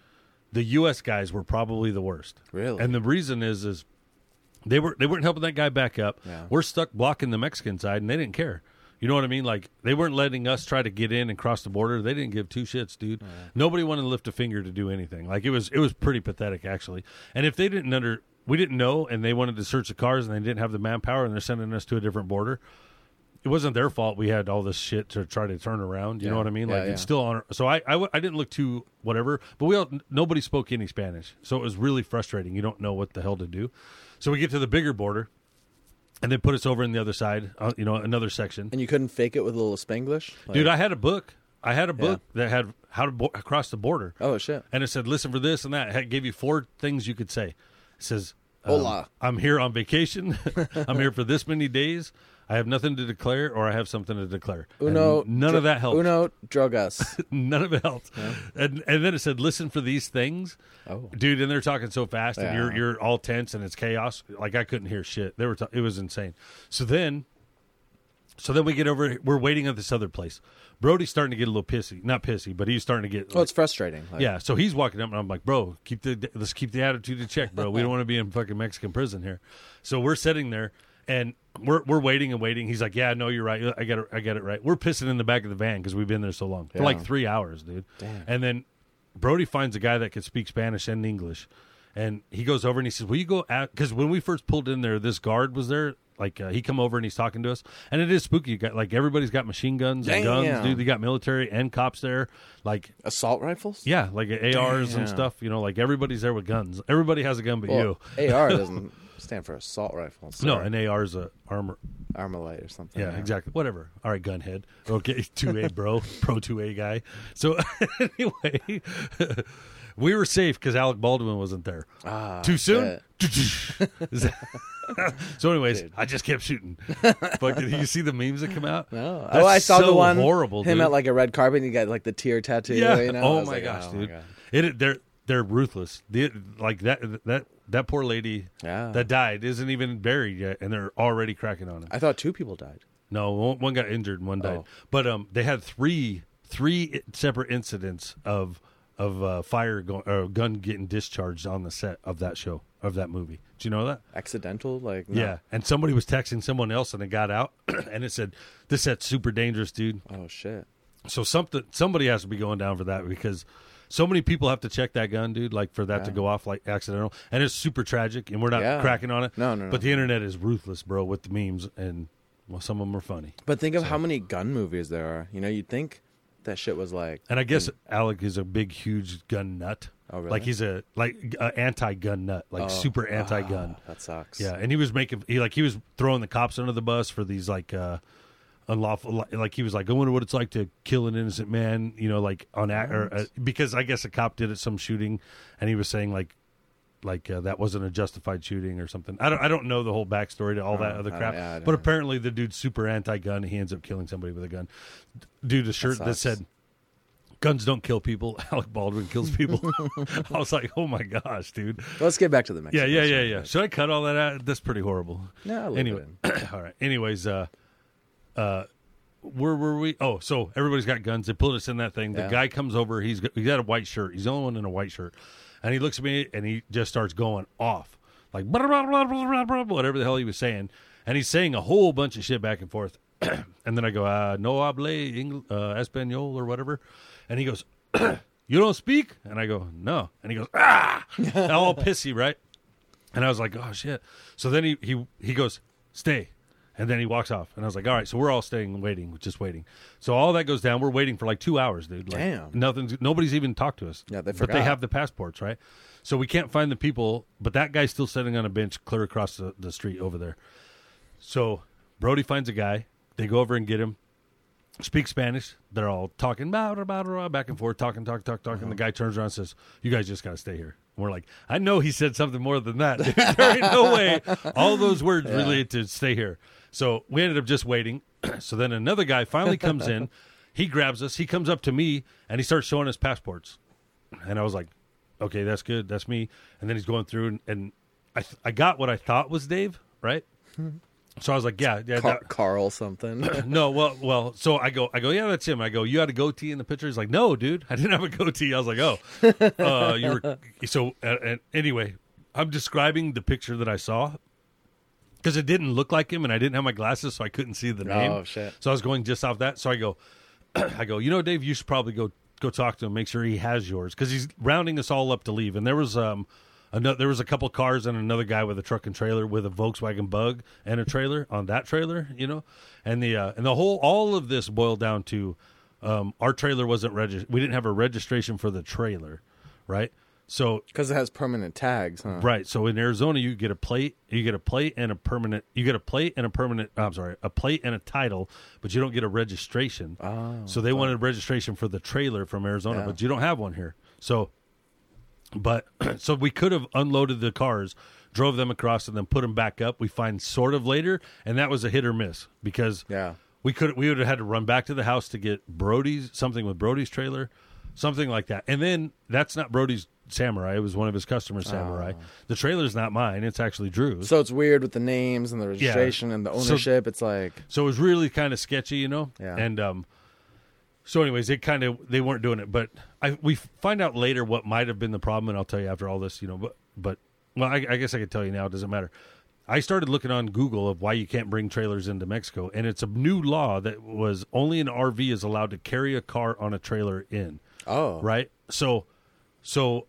The U.S. guys were probably the worst. Really? And the reason is is they were they weren't helping that guy back up. Yeah. We're stuck blocking the Mexican side, and they didn't care. You know what I mean? Like they weren't letting us try to get in and cross the border. They didn't give two shits, dude. Nobody wanted to lift a finger to do anything. Like it was it was pretty pathetic actually. And if they didn't under we didn't know and they wanted to search the cars and they didn't have the manpower and they're sending us to a different border, it wasn't their fault. We had all this shit to try to turn around. You know what I mean? Like yeah. it's still on. So I, I didn't look too whatever, but we all nobody spoke any Spanish, so it was really frustrating. You don't know what the hell to do. So we get to the bigger border, and they put us over in the other side. Uh, you know, another section. And you couldn't fake it with a little Spanglish, Like- Dude, I had a book. I had a book that had how to bo- cross the border, oh shit. and it said, "Listen for this and that." It gave you four things you could say. It says, um, Hola. I'm here on vacation. I'm here for this many days. I have nothing to declare, or I have something to declare." And Uno. none of that helped. Uno drogas. None of it helped. And and then it said, "Listen for these things." oh. dude and they're talking so fast and you're you're all tense and it's chaos like i couldn't hear shit they were t- it was insane so then so then we get over we're waiting at this other place brody's starting to get a little pissy not pissy but he's starting to get Oh, it's frustrating. Like, yeah so he's walking up and i'm like bro keep the let's keep the attitude in check bro we don't want to be in fucking mexican prison here so we're sitting there and we're we're waiting and waiting. He's like, "Yeah, no, you're right. I got it. I got it right." We're pissing in the back of the van because we've been there so long for like three hours, dude. Damn. And then Brody finds a guy that can speak Spanish and English, and he goes over and he says, "Will you go out?" Because when we first pulled in there, this guard was there. Like uh, he come over and he's talking to us, and it is spooky. You got like everybody's got machine guns and guns, dude. They got military and cops there. Like Assault rifles. yeah, like ARs and stuff. You know, like everybody's there with guns. Everybody has a gun but Well, you. AR doesn't stand for assault rifle. No, an AR is a armor. Armalite or something. Yeah, exactly. Whatever. All right, gunhead. Okay, two A bro, pro two A guy. So anyway, we were safe because Alec Baldwin wasn't there. Ah, Too soon. So, anyways, Dude. I just kept shooting. Fucking, you see the memes that come out? No. That's oh, I saw the one horrible. him dude. at like a red carpet. and He got like the tear tattoo. yeah. You know? Oh my like, gosh, oh my dude. God. It they're they're ruthless. The, like that that that poor lady Yeah. that died isn't even buried yet, and they're already cracking on him. I thought two people died. No, one, one got injured and one died. Oh. But um, they had three three separate incidents of of uh, fire go- or gun getting discharged on the set of that show of that movie. Do you know that? Accidental, like no. Yeah. And somebody was texting someone else, and it got out, and it said, "This set's super dangerous, dude." Oh shit. So something somebody has to be going down for that because so many people have to check that gun, dude. Like for that to go off like accidental, and it's super tragic. And we're not Yeah. cracking on it. No, no, no. But the internet is ruthless, bro, with the memes, and well, some of them are funny. But think of how many gun movies there are. You know, you'd think that shit was like. And I guess Alec is a big, huge gun nut. Oh, really? Like he's a like a anti-gun nut, like Oh, super anti-gun. ah, that sucks. Yeah, and he was making he like he was throwing the cops under the bus for these like uh unlawful like he was like I wonder what it's like to kill an innocent man, you know, like on act or uh, because I guess a cop did at some shooting, and he was saying like like uh, that wasn't a justified shooting or something. I don't I don't know the whole backstory to all that Oh, other crap, yeah, I but apparently the dude's super anti-gun. He ends up killing somebody with a gun. Dude, a shirt that, sucks. said. Guns don't kill people. Alec Baldwin kills people. I was like, "Oh my gosh, dude!" Let's get back to the Yeah, Mexican. yeah, yeah, story. yeah. Should I cut all that out? That's pretty horrible. No, anyway, all right. Anyways, uh, uh, where were we? Oh, so everybody's got guns. They pulled us in that thing. The Yeah. guy comes over. He's got, he's got a white shirt. He's the only one in a white shirt, and he looks at me and he just starts going off like blah, blah, blah, blah, blah, whatever the hell he was saying, and he's saying a whole bunch of shit back and forth. and then I go, uh, no hable Eng- uh, español or whatever, and he goes. You don't speak? And I go, no. And he goes, ah, all pissy, right? And I was like, oh shit. So then he he he goes, stay. And then he walks off. And I was like, all right, so we're all staying waiting, just waiting. So all that goes down. We're waiting for like two hours, dude. Like, Damn. Nothing's nobody's even talked to us. Yeah, they But they forgot. have the passports, right? So we can't find the people, but that guy's still sitting on a bench clear across the, the street over there. So Brody finds a guy. They go over and get him. Speak Spanish. They're all talking blah, blah, blah, blah, back and forth, talking, talking, talking, talking. Uh-huh. The guy turns around and says, "You guys just got to stay here." And we're like, "I know he said something more than that. there ain't no way all those words related to stay here." So we ended up just waiting. so then another guy finally comes in. He grabs us. He comes up to me and he starts showing us passports. And I was like, "Okay, that's good. That's me." And then he's going through and, and I th- I got what I thought was Dave, right? So I was like, "Yeah, yeah." Car- that- Carl something. no, well, well. So I go, I go, yeah, that's him. I go, you had a goatee in the picture. He's like, no, dude, I didn't have a goatee. I was like, oh, uh, you were. So, uh, and anyway, I'm describing the picture that I saw because it didn't look like him, and I didn't have my glasses, so I couldn't see the name. Oh, shit. So I was going just off that. So I go, I go, you know, Dave, you should probably go go talk to him, make sure he has yours because he's rounding us all up to leave. And there was um Another, there was a couple cars and another guy with a truck and trailer with a Volkswagen Bug and a trailer on that trailer, you know, and the uh, and the whole all of this boiled down to um, our trailer wasn't registered. We didn't have a registration for the trailer, right? So Because it has permanent tags, huh? Right. So in Arizona, you get a plate, you get a plate and a permanent. You get a plate and a permanent. Uh, I'm sorry, a plate and a title, but you don't get a registration. Oh, so they wanted registration for the trailer from Arizona, Yeah. but you don't have one here. So, but so we could have unloaded the cars, drove them across, and then put them back up. We find sort of later, and that was a hit or miss because Yeah. we could we would have had to run back to the house to get Brody's something with Brody's trailer, something like that. And then that's not Brody's Samurai; it was one of his customers' Samurai. The trailer's not mine; it's actually Drew's. So, So it's weird with the names and the registration and the So- ownership. it's like, so it was really kind of sketchy, you know. Yeah. And um, so anyways, it kind of they weren't doing it, but I we find out later what might have been the problem, and I'll tell you after all this, you know. But but well, I, I guess I could tell you now; it doesn't matter. I started looking on Google of why you can't bring trailers into Mexico, and it's a new law that was only an RV is allowed to carry a car on a trailer in. Oh, Right? So so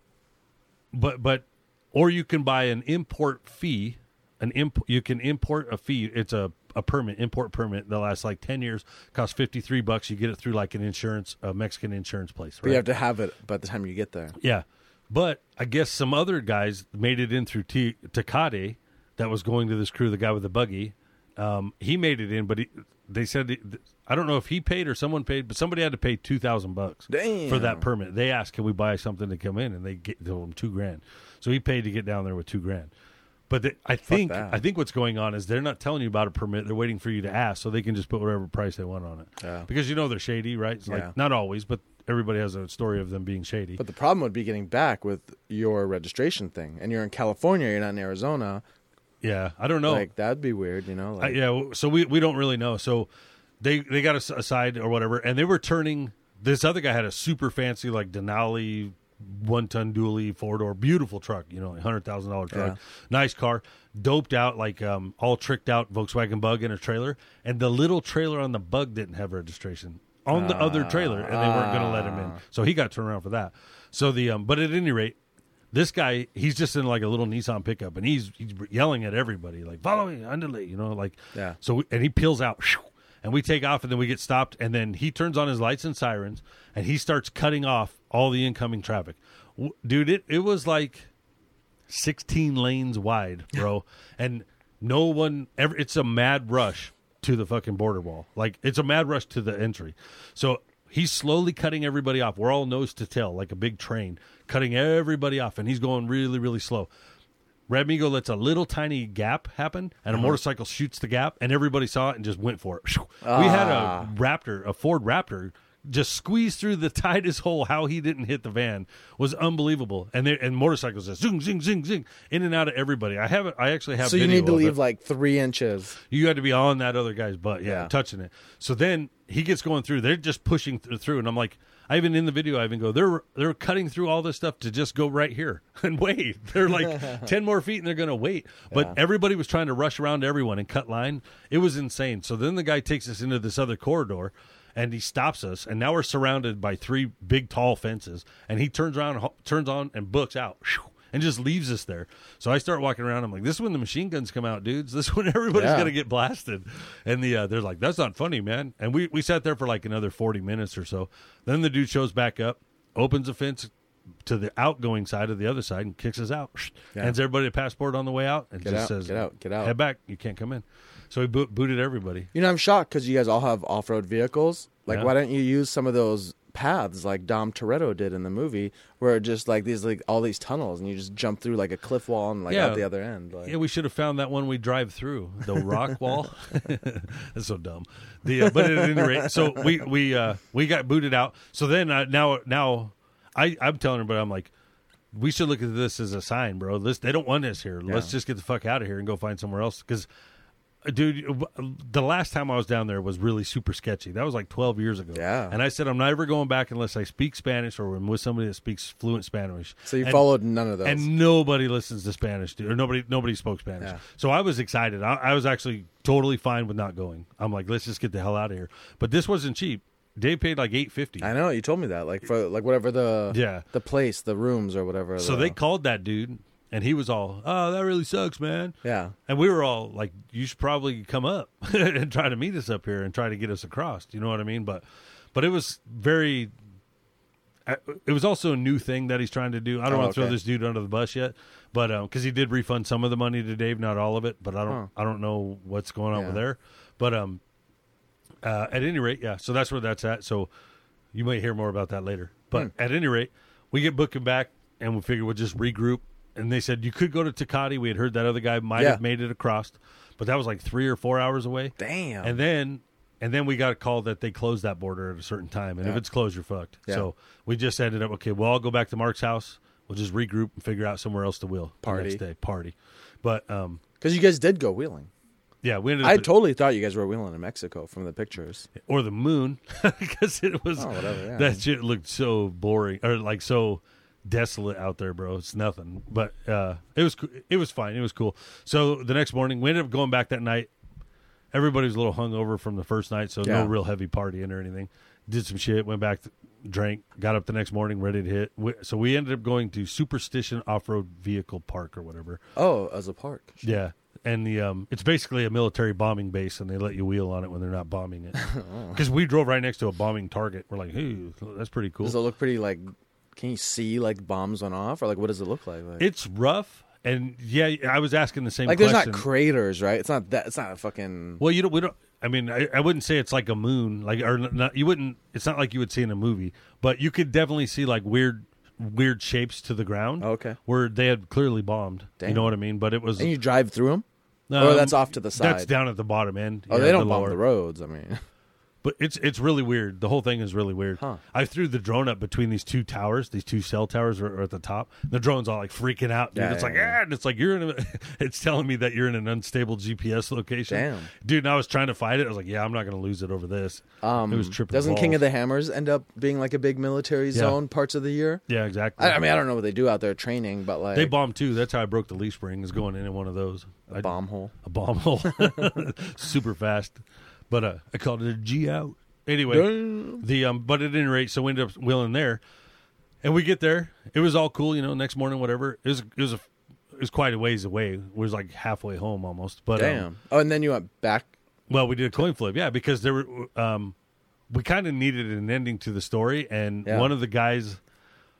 but but or you can buy an import fee, an imp you can import a fee. It's a a permit, import permit that lasts like 10 years, costs 53 bucks. You get it through like an insurance, a Mexican insurance place, But you have to have it by the time you get there. Yeah, but I guess some other guys made it in through T- Tecate that was going to this crew. The guy with the buggy, um, he made it in, but he, they said I don't know if he paid or someone paid, but somebody had to pay two thousand bucks for that permit. They asked, "Can we buy something to come in?" And they get told him two grand. So he paid to get down there with two grand. But I think. I think what's going on is they're not telling you about a permit. They're waiting for you to ask, so they can just put whatever price they want on it. Yeah. Because you know they're shady, right? It's Yeah. like not always, but everybody has a story of them being shady. But the problem would be getting back with your registration thing. And you're in California, you're not in Arizona. Yeah, I don't know. Like, that'd be weird, you know? Uh, Like, yeah, so we we don't really know. So they they got aside or whatever, and they were turning. This other guy had a super fancy like Denali one ton dually four door, beautiful truck. You know, hundred thousand dollar truck, nice car, doped out like um all tricked out Volkswagen Bug in a trailer, and the little trailer on the Bug didn't have registration on the other trailer, and they weren't going to let him in. So he got turned around for that. So the um, but at any rate, this guy he's just in like a little Nissan pickup and he's he's yelling at everybody like follow me underlay you know like Yeah. so we, and he peels out and we take off and then we get stopped and then he turns on his lights and sirens and he starts cutting off all the incoming traffic. W- dude it it was like 16 lanes wide bro and no one ever it's a mad rush to the fucking border wall. Like it's a mad rush to the entry. So he's slowly cutting everybody off. We're all nose to tail like a big train cutting everybody off and he's going really really slow. Radmigo lets a little tiny gap happen, and a uh-huh. motorcycle shoots the gap, and everybody saw it and just went for it. We had a ah. Raptor, a Ford Raptor, just squeeze through the tightest hole. How he didn't hit the van was unbelievable. And they, and motorcycles just zing zing zing zing in and out of everybody. I have it. I actually have. so you need to of it. leave like three inches. You had to be on that other guy's butt, yeah, Yeah. touching it. So then he gets going through. They're just pushing th- through, and I'm like, I even in the video, I even go, they're they're cutting through all this stuff to just go right here and wait. They're like ten more feet, and they're gonna wait. But everybody was trying to rush around everyone and cut line. It was insane. So then the guy takes us into this other corridor. And he stops us, and now we're surrounded by three big, tall fences. And he turns around, turns on, and books out and just leaves us there. So I start walking around. I'm like, this is when the machine guns come out, dudes. This is when everybody's Yeah. gonna get blasted. And the uh, they're like, that's not funny, man. And we we sat there for like another 40 minutes or so. Then the dude shows back up, opens a fence to the outgoing side of the other side, and kicks us out. Yeah. Hands everybody a passport on the way out, and Get just out, says, get out, get out. head back. You can't come in." So he boot, booted everybody. You know, I'm shocked because you guys all have off road vehicles. Like, Yeah. why don't you use some of those paths like Dom Toretto did in the movie, where it just like these like all these tunnels and you just jump through like a cliff wall and like Yeah. out the other end. Like, Yeah, we should have found that one we drive through the rock wall. That's so dumb. The uh, but at any rate, so we we uh, we got booted out. So then uh, now now I I'm telling her, but I'm like. We should look at this as a sign, bro. This they don't want us here. Let's just get the fuck out of here and go find somewhere else. Because, dude, the last time I was down there was really super sketchy. That was like twelve years ago. Yeah. and I said I'm never going back unless I speak Spanish or I'm with somebody that speaks fluent Spanish. so you And- followed none of those. and nobody listens to Spanish, dude. Or nobody nobody spoke Spanish. Yeah. So I was excited. I, I was actually totally fine with not going. I'm like, let's just get the hell out of here. But this wasn't cheap. Dave paid like eight fifty. I know you told me that like for like whatever the Yeah. the place, the rooms or whatever. So the- they called that dude, and he was all, "Oh, that really sucks, man." Yeah. And we were all like, "You should probably come up and try to meet us up here and try to get us across." You know what I mean? But, but it was very. uh, It was also a new thing that he's trying to do. I don't Oh, want to throw okay. this dude under the bus yet, but because he did refund some of the money to Dave, not all of it. But I don't, Huh. I don't know what's going on Yeah. with there. But um, uh, at any rate, yeah. So that's where that's at. So you might hear more about that later. But Hmm. at any rate, we get booking back, and we figure we'll just regroup. And they said you could go to Tecate. We had heard that other guy might Yeah. have made it across, but that was like three or four hours away. Damn. And then, and then we got a call that they closed that border at a certain time, and if it's closed, you're fucked. Yeah. So we just ended up okay. We'll all go back to Mark's house. We'll just regroup and figure out somewhere else to wheel the Party. next day. Party, but um, Because you guys did go wheeling. yeah, we ended up I totally thought you guys were wheeling in Mexico from the pictures. or the moon because it was Oh, whatever, yeah. that shit looked so boring or like so desolate out there, bro. It's nothing, but uh, it was it was fine. It was cool. So the next morning, we ended up going back that night. Everybody was a little hungover from the first night, so Yeah. no real heavy partying or anything. Did some shit, went back, drank, got up the next morning, ready to hit. We, so we ended up going to Superstition Off Road Vehicle Park or whatever. Oh, as a park. Yeah. And the um, it's basically a military bombing base, and they let you wheel on it when they're not bombing it. Because we drove right next to a bombing target. We're like, hey, that's pretty cool. Does it look pretty like? Can you see like bombs went off, or like what does it look like? Like, It's rough, and yeah, I was asking the same. Question. Like there's not craters, right? It's not that. It's not a fucking. Well, you don't. We don't. I mean, I, I wouldn't say it's like a moon, like or not. You wouldn't. It's not like you would see in a movie, but you could definitely see like weird, weird shapes to the ground. Okay. where they had clearly bombed. You know what I mean? But it was. And you drive through them, or um, that's off to the side. That's down at the bottom end. Oh, Yeah, they don't the bomb lower. the roads. I mean, But it's it's really weird. The whole thing is really weird. Huh. I threw the drone up between these two towers. These two cell towers are, are at the top. The drone's all like freaking out, dude. Yeah, it's yeah, like yeah. ah, and it's like you're in. A, it's telling me that you're in an unstable GPS location. Damn. dude. And I was trying to fight it. I was like, yeah, I'm not going to lose it over this. um, it was tripping. doesn't King of the Hammers end up being like a big military zone parts of the year? Yeah, exactly. I, I mean, I don't know what they do out there training, but like they bomb too. That's how I broke the leaf spring. Is going in in one of those. a I- bomb hole. a bomb hole, super fast. But uh, I called it a G out. Anyway, Damn. the um, but at any rate, so we ended up wheeling there, and we get there. It was all cool, you know. Next morning, whatever. It was it was a it was quite a ways away. It was like halfway home almost. But um, Damn. oh, and then you went back. well, we did a coin flip, yeah, because there were um, we kind of needed an ending to the story, and Yeah. one of the guys,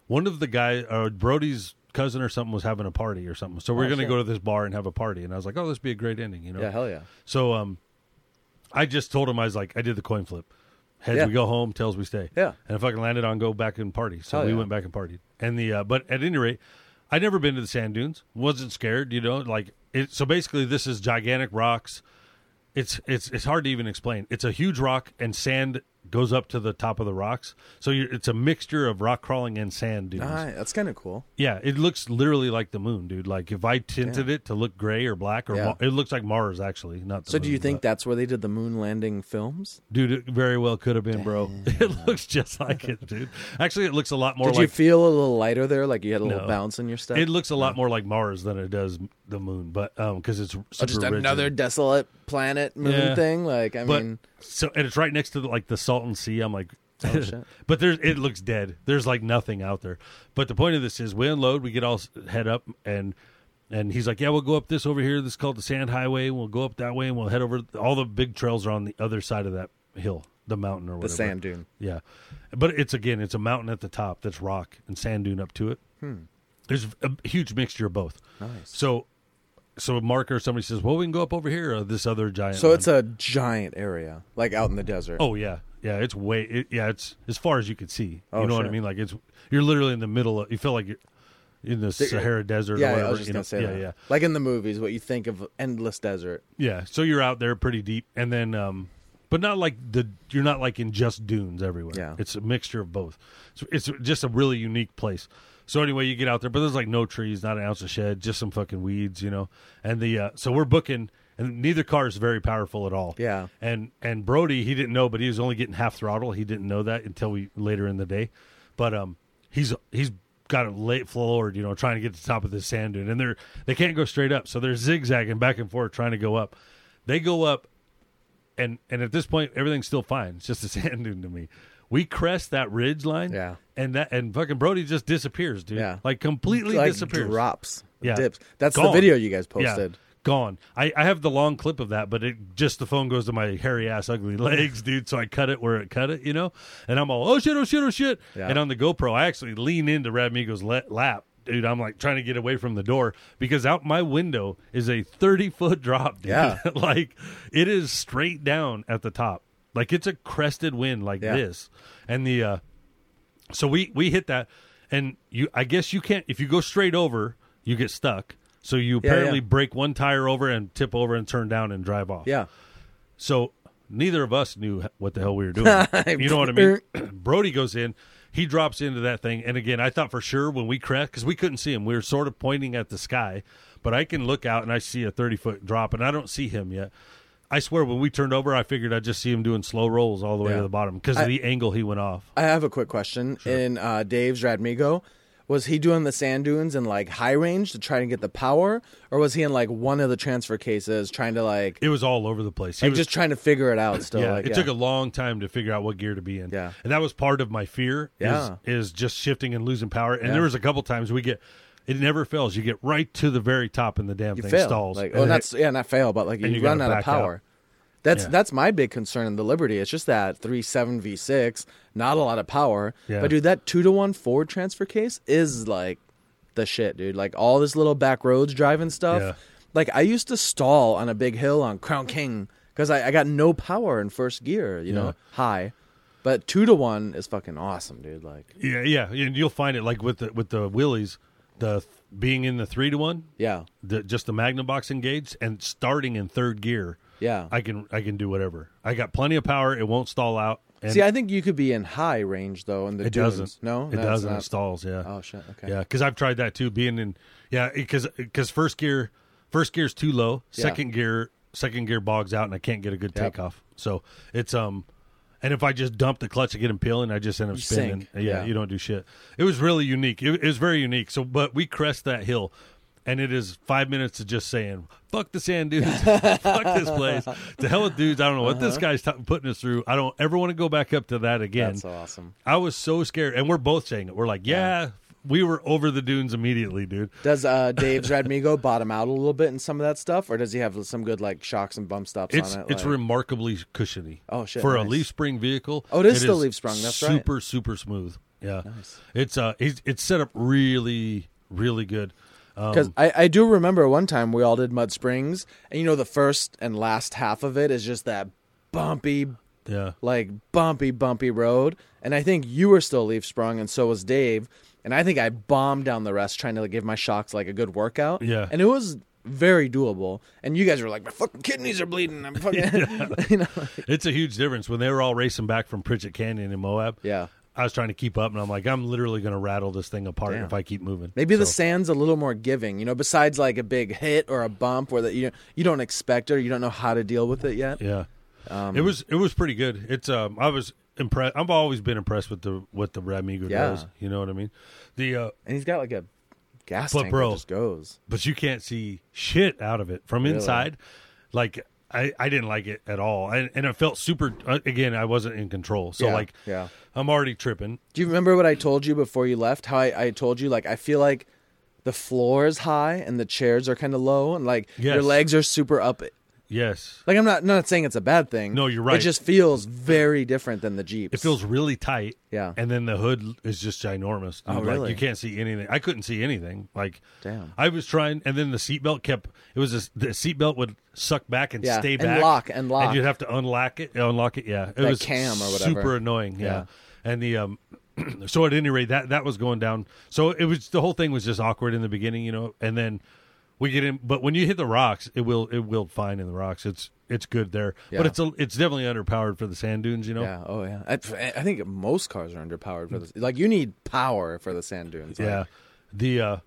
one of the guys, uh, Brody's cousin or something was having a party or something. So we're Oh, going to go to this bar and have a party, and I was like, oh, this would be a great ending, you know. Yeah, hell yeah. So um, I just told him I was like, I did the coin flip. Heads Yeah. we go home, tails we stay. Yeah. And if I can land it on go back and party. So Hell we yeah. went back and partied. And the uh, but at any rate, I'd never been to the sand dunes. Wasn't scared, you know. Like it. So basically, this is gigantic rocks. It's it's it's hard to even explain. It's a huge rock and sand goes up to the top of the rocks. So you're, it's a mixture of rock crawling and sand dunes. That's kind of cool. Yeah, it looks literally like the moon, dude. Like if I tinted it to look gray or black, or Yeah. Ma- it looks like Mars actually, not. The So, do you think but- that's where they did the moon landing films? dude? It very well could have been, bro. It looks just like it, dude. Actually, it looks a lot more Did you feel a little lighter there? Like you had a little No. bounce in your step? it looks a lot more like Mars than it does the moon, but um, because it's super Oh, just rigid. another desolate planet moon Yeah. thing? Like, I But mean, so and it's right next to the, like the Salton Sea. I'm like, Oh, shit. but there's it looks dead. There's like nothing out there. But the point of this is we unload, we get all head up, and and he's like, yeah, we'll go up this over here. This is called the Sand Highway. We'll go up that way, and we'll head over. All the big trails are on the other side of that hill, the mountain or the sand dune. Yeah, but it's again, it's a mountain at the top that's rock and sand dune up to it. There's a huge mixture of both. Hmm. Nice. So, so Mark or somebody says, "Well, we can go up over here." Or this other giant. So it's a giant area, like out in the desert. Oh yeah, yeah. It's way. It, yeah, it's as far as you could see. Oh, you know what I mean? Like it's you're literally in the middle. of You feel like you're in the Sahara Desert. yeah, or yeah, I was just you gonna say yeah, that. yeah, Like in the movies, what you think of endless desert. yeah. So you're out there pretty deep, and then, um, but not like the. You're not like in just dunes everywhere. Yeah. it's a mixture of both. So it's just a really unique place. So anyway, you get out there, but there's like no trees, not an ounce of shed, just some fucking weeds, you know. And the uh, so we're booking, and neither car is very powerful at all. Yeah. And and Brody, he didn't know, but he was only getting half throttle. He didn't know that until we later in the day. But um, he's he's got it late floored, you know, trying to get to the top of this sand dune, and they're they can't go straight up, so they're zigzagging back and forth trying to go up. They go up, and and at this point, everything's still fine. It's just a sand dune to me. We crest that ridge line, Yeah. and that and fucking Brody just disappears, dude. Yeah. like completely like disappears. drops, Yeah. dips. That's Gone. the video you guys Yeah, posted. gone. I, I have the long clip of that, but it just the phone goes to my hairy ass ugly legs, dude. So I cut it where it cut it, you know. And I'm all oh shit, oh shit, oh shit. Yeah. And on the GoPro, I actually lean into Radmigo's le- lap, dude. I'm like trying to get away from the door because out my window is a 30 foot drop, dude. Yeah. like it is straight down at the top, like it's a crested wind like Yeah. this, and the uh so we we hit that, and you I guess you can't if you go straight over, you get stuck. So you Yeah, apparently yeah. break one tire over and tip over and turn down and drive off. Yeah, So neither of us knew what the hell we were doing. you know what I mean? Brody goes in, he drops into that thing, and again, I thought for sure when we crashed because we couldn't see him, we were sort of pointing at the sky, but I can look out and I see a thirty foot drop, and I don't see him yet. I swear, when we turned over, I figured I'd just see him doing slow rolls all the way Yeah. to the bottom because of the angle he went off. I have a quick question. In uh, Dave's Radmigo, was he doing the sand dunes in like high range to try to get the power, or was he in like one of the transfer cases trying to like, It was all over the place. He like was, just trying to figure it out? Still, yeah, like, it took a long time to figure out what gear to be in. Yeah. and that was part of my fear. Yeah. is, is just shifting and losing power. And Yeah. there was a couple times we get, it never fails. You get right to the very top, and the damn you thing fail. stalls. Like, oh, that's yeah, not fail, but like you, you run out of back out. power. That's Yeah. that's my big concern in the Liberty. It's just that three seven v six, not a lot of power. Yeah. But dude, that two to one Ford transfer case is like the shit, dude. Like all this little back roads driving stuff. Yeah. Like I used to stall on a big hill on Crown King because I, I got no power in first gear, you know, high. But two to one is fucking awesome, dude. Like yeah, yeah, and you'll find it like with the with the Willys, the being in the three to one, yeah, the just the Magnum box engaged, and starting in third gear. yeah. I can I can do whatever. I got plenty of power. It won't stall out. And See, I think you could be in high range though in the it dunes. doesn't. No, it That's doesn't. It stalls. Yeah. Oh shit. Okay. Yeah, because I've tried that too. Being in, yeah, because because first gear, first gear's too low. Yeah. Second gear, second gear bogs out, and I can't get a good Yep. takeoff. So it's um, and if I just dump the clutch to get him peeling, I just end up You spinning. Yeah, Yeah. you don't do shit. It was really unique. It, it was very unique. So, but we crest that hill. And it is five minutes of just saying, "Fuck the sand dudes, fuck this place, to hell with dudes." I don't know what this uh-huh. guy's t- putting us through. I don't ever want to go back up to that again. That's awesome. I was so scared, and we're both saying it. We're like, yeah, we were over the dunes immediately, dude. Does uh, Dave's Radmigo bottom out a little bit in some of that stuff, or does he have some good like shocks and bump stops It's on it? it's like- remarkably cushiony. Oh, shit, For a leaf spring vehicle. Oh, it is still leaf sprung, that's right. super super smooth. Yeah, Nice. it's uh, it's, it's set up really really good. Um, Because I, I do remember one time we all did Mud Springs, and you know the first and last half of it is just that bumpy, yeah, like bumpy, bumpy road. And I think you were still leaf sprung, and so was Dave. And I think I bombed down the rest trying to like, give my shocks like a good workout. Yeah. and it was very doable. And you guys were like, my fucking kidneys are bleeding. I'm fucking, you know, it's a huge difference when they were all racing back from Pritchett Canyon in Moab. yeah. I was trying to keep up, and I'm like, I'm literally going to rattle this thing apart Damn. if I keep moving. Maybe the sand's a little more giving, you know. Besides like a big hit or a bump, where that you you don't expect it, or you don't know how to deal with it yet. yeah. Um, it was it was pretty good. It's um I was impressed. I've always been impressed with the what the Radmigo Yeah. does. You know what I mean? The uh and he's got like a gas But tank bro- that just goes. but you can't see shit out of it from Really? inside. Like I, I didn't like it at all, and, and it felt super. Uh, again, I wasn't in control, so Yeah, like yeah. I'm already tripping. Do you remember what I told you before you left? How I, I told you like I feel like the floor is high and the chairs are kind of low, and like your legs are super up. Yes, Like I'm not not saying it's a bad thing. No, you're right. It just feels very different than the Jeeps. it feels really tight. Yeah. and then the hood is just ginormous. Oh, really? Like you can't see anything. I couldn't see anything. Like Damn. I was trying, and then the seatbelt kept. It was just, the seatbelt would suck back and Yeah, stay and back, lock, and lock. and you'd have to unlock it, unlock it. Yeah, it That was cam or whatever. super annoying. Yeah, Yeah. and the um, so at any rate, that that was going down. So it was the whole thing was just awkward in the beginning, you know, and then we get in. But when you hit the rocks, it will it will fine in the rocks. It's it's good there, Yeah. but it's a, it's definitely underpowered for the sand dunes, you know. Yeah. Oh yeah. I, I think most cars are underpowered for this. Like you need power for the sand dunes. Like, Yeah. The uh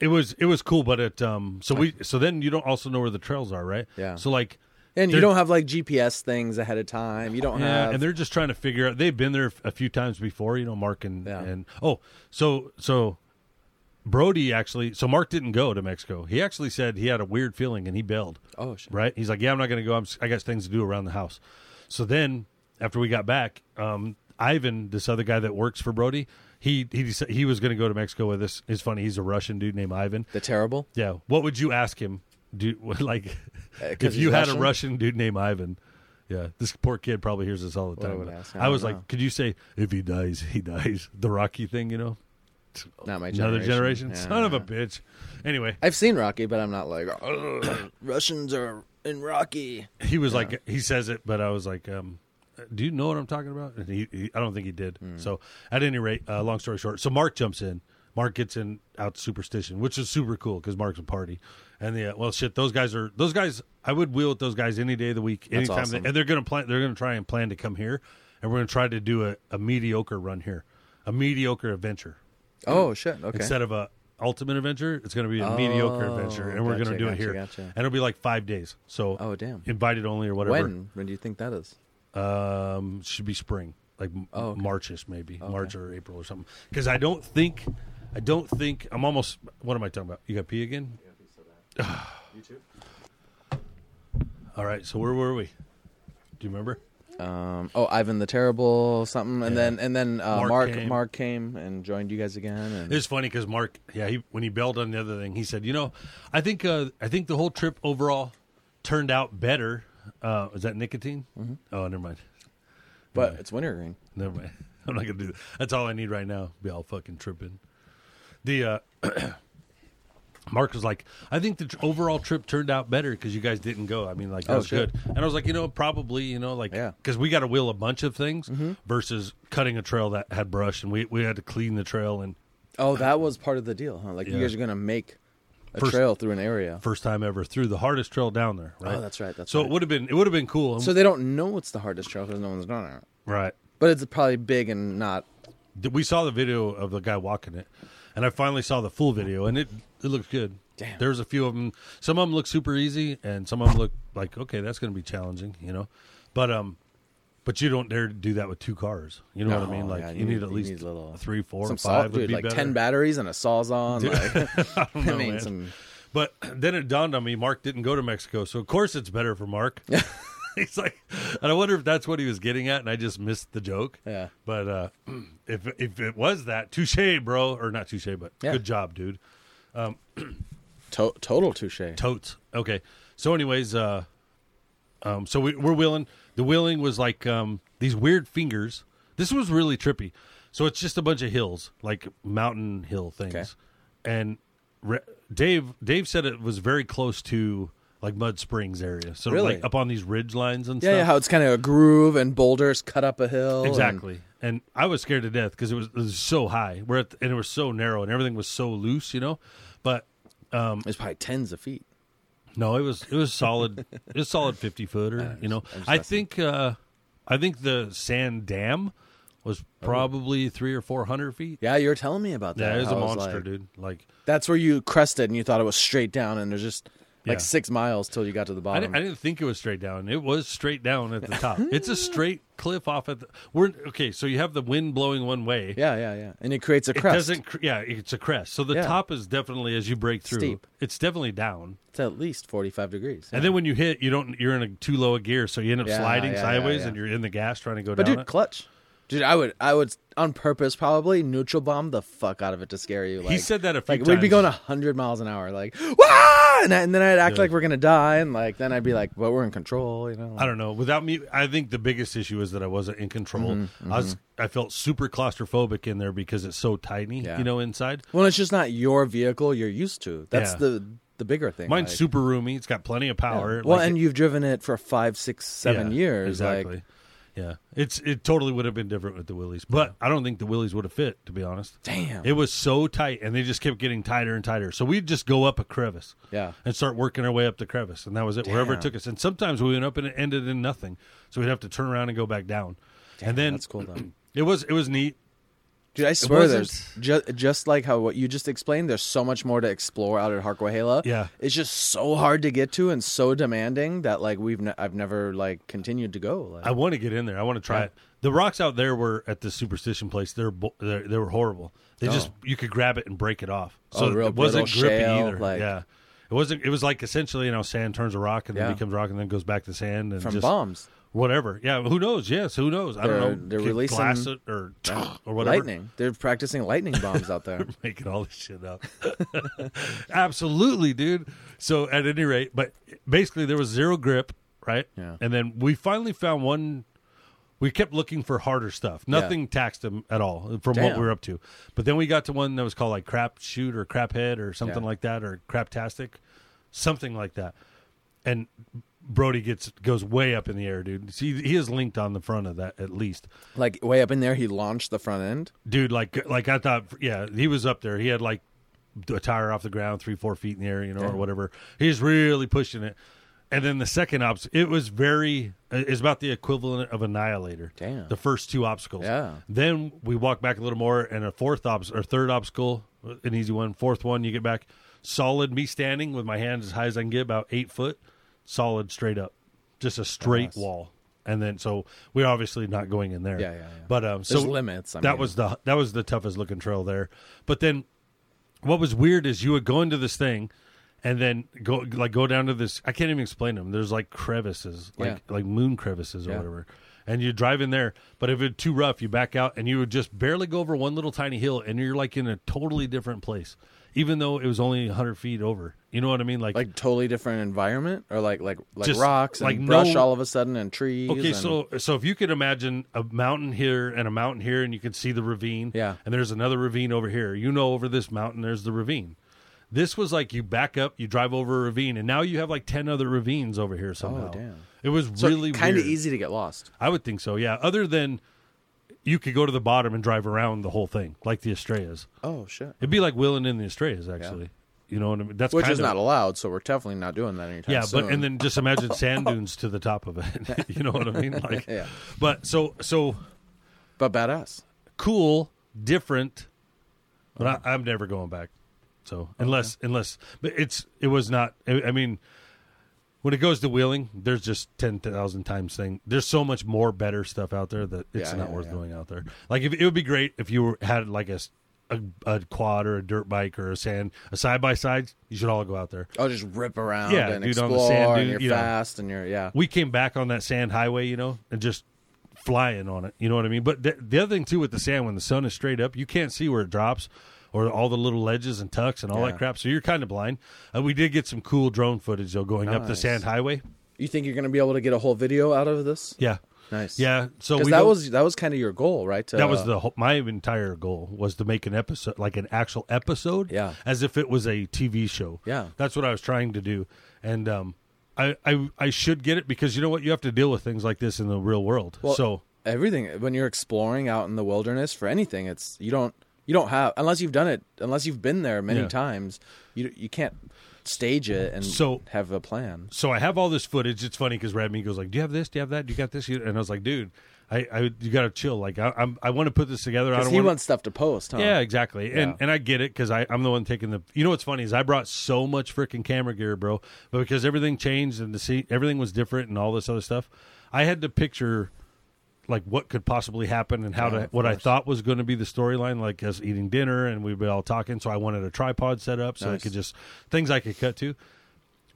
it was it was cool, but it um so we so then you don't also know where the trails are, right? Yeah. So like And you don't have like GPS things ahead of time. You don't yeah, have. and they're just trying to figure out they've been there a few times before, you know, Mark and Yeah. and oh, so so Brody actually so Mark didn't go to Mexico. He actually said he had a weird feeling and he bailed. oh shit. right? He's like, yeah, I'm not going to go. I'm, I got things to do around the house. So then, after we got back, um, Ivan, this other guy that works for Brody, he he he was going to go to Mexico with us. It's funny. He's a Russian dude named Ivan. The terrible. Yeah. What would you ask him? Do like Uh, if you had Russian? a Russian dude named Ivan? Yeah, this poor kid probably hears this all the time. would but ask, I I, was don't like, could you say if he dies, he dies? The Rocky thing, you know? Not my generation. Another generation. Yeah. Son of a bitch. Anyway, I've seen Rocky, but I'm not like "Ugh, Russians are in Rocky. he was like he says it, but I was like, um, "Do you know what I'm talking about?" And he, he I don't think he did. Hmm. So at any rate, uh, long story short, so Mark jumps in. Mark gets in out Superstition, which is super cool because Mark's a party, and the uh, well shit. Those guys are those guys. I would wheel with those guys any day of the week, anytime. awesome. They, and they're gonna plan. They're gonna try and plan to come here, and we're gonna try to do a, a mediocre run here, a mediocre adventure Oh shit. Okay. instead of a ultimate adventure. It's gonna be a mediocre Oh, adventure, and we're gotcha, gonna do it here, gotcha. and it'll be like five days. So oh damn. invited only or whatever. When? When do you think that is? Um, should be spring, like m Oh, okay. Marchish maybe, Okay. March or April or something. Because I don't think, I don't think I'm almost. What am I talking about? You got pee again? You too. All right. So where were we? Do you remember? Um, oh, Ivan the Terrible, something, and then and then uh, Mark Mark came. Mark came and joined you guys again. And It's funny because Mark, yeah, he when he bailed on the other thing, he said, you know, I think uh, I think the whole trip overall turned out better. Uh, is that nicotine? Mm-hmm. Oh, never mind. but it's wintergreen. Never mind. I'm not gonna do that. That's all I need right now. Be all fucking tripping. The uh Mark was like, I think the overall trip turned out better because you guys didn't go. I mean, like that Oh, was shit. good. And I was like, you know, probably, you know, like Yeah. Mm-hmm. because we got to wheel a bunch of things versus cutting a trail that had brush, and we we had to clean the trail. And Oh, that was part of the deal, huh? Like you guys are gonna make a First- trail through an area. first time ever through the hardest trail down there. Right. Oh, that's right. That's so right. it would have been it would have been cool. So they don't know it's the hardest trail because no one's done it. right. But it's probably big and not. We saw the video of the guy walking it, and I finally saw the full video, and it it looks good. Damn. There's a few of them. Some of them look super easy, and some of them look like okay, that's going to be challenging, you know. But um, but you don't dare to do that with two cars. You know what I mean? Like yeah, you, you need, need- at least need little- three, four, some five dude, be like better. ten batteries and a sawzall. Like, I know, mean, man. some. But then it dawned on me, Mark didn't go to Mexico, so of course it's better for Mark. He's like, and I wonder if that's what he was getting at, and I just missed the joke. Yeah. But uh, if if it was that, touche, bro, or not touche, but Yeah. good job, dude. To- total touche. Totes. Okay. So, anyways, uh, um, so we, we're wheeling. The wheeling was like um, these weird fingers. This was really trippy. So it's just a bunch of hills, like mountain hill things, Okay. and re- Dave Dave said it was very close to like Mud Springs area. So Really? like up on these ridge lines and Yeah, stuff. yeah, how it's kind of a groove and boulders cut up a hill. Exactly. And I was scared to death because it was, it was so high. We're at the, and it was so narrow and everything was so loose, you know. But It's probably tens of feet. no, it was it was solid. it was solid fifty footer. You know, I think uh, I think the sand dam was probably three or four hundred feet. Yeah, you were telling me about that. Yeah, it was a it's monster, like- dude. Like That's where you crested and you thought it was straight down, and there's just like Yeah. six miles till you got to the I bottom. didn't, I didn't think it was straight down. It was straight down at the top. it's a straight cliff off at the. We're okay. So you have the wind blowing one way. yeah, yeah, yeah, and it creates a It crest. doesn't. Yeah, it's a crest. So the Yeah. top is definitely as you break through. Steep. It's definitely down. It's at least forty-five degrees. And then when you hit, you don't. You're in a too low a gear, so you end up Yeah, sliding yeah, yeah, sideways, yeah. and you're in the gas trying to go but down dude, it. clutch. Dude, I would, I would on purpose probably neutral bomb the fuck out of it to scare you. Like, he said that a few like times. we'd be going hundred miles an hour, like wah, and, I- and then I'd act Yeah. like we're gonna die, and like then I'd be like, well, we're in control, you know. I don't know. Without me, I think the biggest issue is that I wasn't in control. Mm-hmm, I was. I felt super claustrophobic in there because it's so tiny, Yeah. you know, inside. Well, it's just not your vehicle you're used to. That's Yeah. the the bigger thing. Mine's like- super roomy. It's got plenty of power. Well, Like, and it- you've driven it for five, six, seven years. Exactly. Like, yeah, it's it totally would have been different with the Willys, but I don't think the Willys would have fit. To be honest, damn. it was so tight, and they just kept getting tighter and tighter. So we'd just go up a crevice. yeah. and start working our way up the crevice, and that was it. Wherever it took us, and sometimes we went up and it ended in nothing, so we'd have to turn around and go back down. and then That's cool though. it was it was neat. Dude, I swear there's just just like how what you just explained. There's so much more to explore out at Harquahala. Yeah. it's just so hard to get to and so demanding that like we've ne- I've never like continued to go. Like, I want to get in there. I want to try Yeah. it. The rocks out there were at the superstition place. They're bo- they're- they were horrible. They oh. just Oh. you could grab it and break it off. Oh, So real it wasn't grippy shale, either. like- yeah, it wasn't. It was like essentially you know sand turns a rock and Yeah. then becomes rock and then goes back to sand and from just bombs. Whatever. Yeah, who knows? Yes, who knows? I They're- don't know. they're Can releasing- glass it or or whatever. Lightning. They're practicing lightning bombs out there. making all this shit up. Absolutely, dude. So at any rate, but basically there was zero grip, right? Yeah. And then we finally found one. We kept looking for harder stuff. Nothing taxed them at all from what we were up to. But then we got to one that was called like crap shoot or crap head or something Yeah. like that or craptastic, something like that. And Brody gets goes way up in the air, dude. See, he is linked on the front of that at least. Like way up in there, he launched the front end. dude like like i thought yeah he was up there. He had like a tire off the ground three four feet in the air you know or whatever. He's really pushing it. And then the second ops it was very it's about the equivalent of annihilator. Damn. the first two obstacles. Yeah. then we walk back a little more and a fourth obs or third obstacle an easy one fourth one you get back. Solid me standing with my hands as high as i can get about eight foot solid straight up just a straight Nice. wall and then so we're obviously not going in there Yeah, yeah, yeah. but um so There's limits. I that mean. was the that was the toughest looking trail there. But then what was weird is you would go into this thing and then go like go down to this I can't even explain them. There's like crevices, like like moon crevices or Yeah. whatever. And you drive in there, but if it's too rough, you back out and you would just barely go over one little tiny hill and you're like in a totally different place. Even though it was only 100 feet over. You know what I mean? Like, like totally different environment, or like like like Just, rocks and like, brush no- all of a sudden and trees. Okay, and- so so if you could imagine a mountain here and a mountain here, and you can see the ravine, Yeah. and there's another ravine over here. You know, over this mountain, there's the ravine. This was like you back up, you drive over a ravine, and now you have like ten other ravines over here oh, somehow. Oh, damn. It was so really kind of easy to get lost. I would think so. Yeah. Other than you could go to the bottom and drive around the whole thing, like the Estrellas. Oh shit. It'd be like wheeling in the Estrellas, actually. You know what I mean? That's Which is of, not allowed, so we're definitely not doing that anytime yeah, soon. but and then just imagine sand dunes to the top of it. you know what I mean? Like, Yeah. But so so but badass. cool, different, but. I, I'm never going back. So unless unless, but it's it was not. I, I mean, when it goes to wheeling, there's just ten thousand times thing. There's so much more better stuff out there that it's Yeah, not yeah, worth yeah. going out there. Like if, it would be great if you were, had like a a quad or a dirt bike or a sand a side by side. You should all go out there. Oh, just rip around Yeah, and dude, on explore, the sand and you're you know. fast, and you're yeah. we came back on that sand highway, you know, and just flying on it. You know what I mean? But th- the other thing too with the sand, when the sun is straight up, you can't see where it drops or all the little ledges and tucks and all Yeah. that crap. So you're kind of blind. Uh, we did get some cool drone footage though going up the sand highway. You think you're going to be able to get a whole video out of this? Yeah, Nice. yeah. So we that was that was kind of your goal, right? To, that was the whole, my entire goal was to make an episode like an actual episode Yeah. as if it was a tv show Yeah. that's what i was trying to do and um I, I i should get it because you know what you have to deal with things like this in the real world Well, so everything when you're exploring out in the wilderness for anything. It's you don't you don't have unless you've done it unless you've been there many Yeah. times. You you can't stage it and So- have a plan. so I have all this footage. It's funny because Radmigo's like, "Do you have this? Do you have that? Do you got this?" And I was like, "Dude, I, I you got to chill. Like, I, I'm, I want to put this together. I don't he want." wants stuff to post, huh? Yeah, exactly. And Yeah. and I get it because I'm the one taking the. You know what's funny is I brought so much freaking camera gear, bro. But because everything changed and the see everything was different and all this other stuff, I had to picture like what could possibly happen and how Yeah, to what I thought was going to be the storyline, like us eating dinner and we'd be all talking. So I wanted a tripod set up so I could just things I could cut to.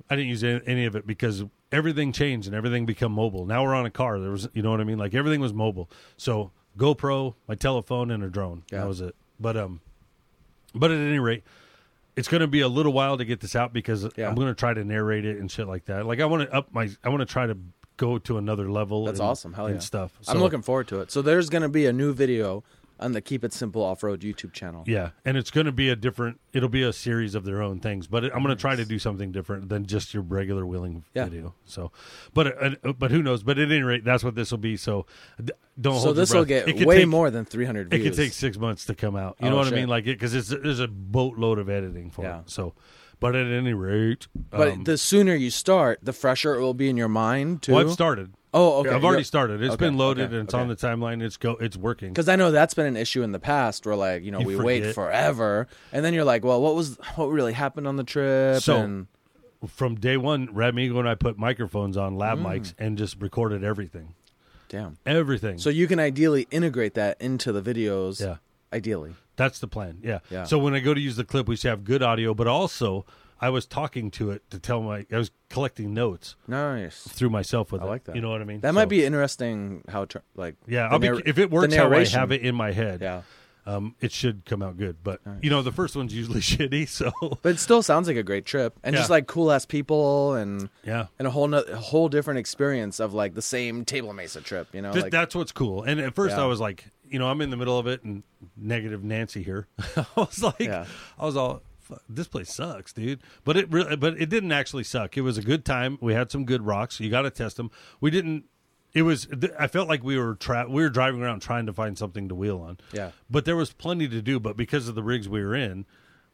I didn't use any any of it because everything changed and everything become mobile. Now we're on a car. There was, you know what I mean? Like everything was mobile. So GoPro, my telephone, and a drone. Yeah. That was it. But um, but at any rate, it's going to be a little while to get this out because Yeah. I'm going to try to narrate it and shit like that. Like I want to up my, I want to try to go to another level. That's and- awesome. Hell and yeah. stuff. I'm looking forward to it. So there's going to be a new video on the Keep It Simple Off Road YouTube channel. Yeah, and it's going to be a different. It'll be a series of their own things, but I'm going to try to do something different than just your regular wheeling Yeah. video. So, but uh, but who knows? But at any rate, that's what this will be. So, don't So this will get way take- more than 300 It could take six months to come out. You Oh, know what I mean? Like it because it's there's a boatload of editing for Yeah. it. So, but at any rate, but um, the sooner you start, the fresher it will be in your mind too. well, I've started. Oh, okay. I've already started. It's okay, been loaded okay, and it's on the timeline. It's go. It's working. Because I know that's been an issue in the past, where like you know You we wait forget. forever, and then you're like, well, what was what really happened on the trip? So- and From day one, Radmigo and I put microphones on lab Mm. mics and just recorded everything. damn. Everything. So you can ideally integrate that into the videos. yeah. Ideally. That's the plan. Yeah. Yeah. So when I go to use the clip, we should have good audio, but also I was talking to it to tell my I was collecting notes Nice. through myself with I it. like that. You know what I mean? That So, might be interesting. How tr- like Yeah, I'll be, if it works how I have it in my head, Yeah, um, it should come out good. But you know, the first one's usually shitty. So but it still sounds like a great trip, and just like cool ass people, and yeah, and a whole no- a whole different experience of like the same Table Mesa trip. You know, like that's what's cool. And at first, Yeah. I was like, you know, I'm in the middle of it, and negative Nancy here. I was like, Yeah. I was all, this place sucks, dude. But it really, but it didn't actually suck. It was a good time. We had some good rocks. You got to test them. We didn't. It was. I felt like we were tra- we were driving around trying to find something to wheel on. Yeah. But there was plenty to do. But because of the rigs we were in.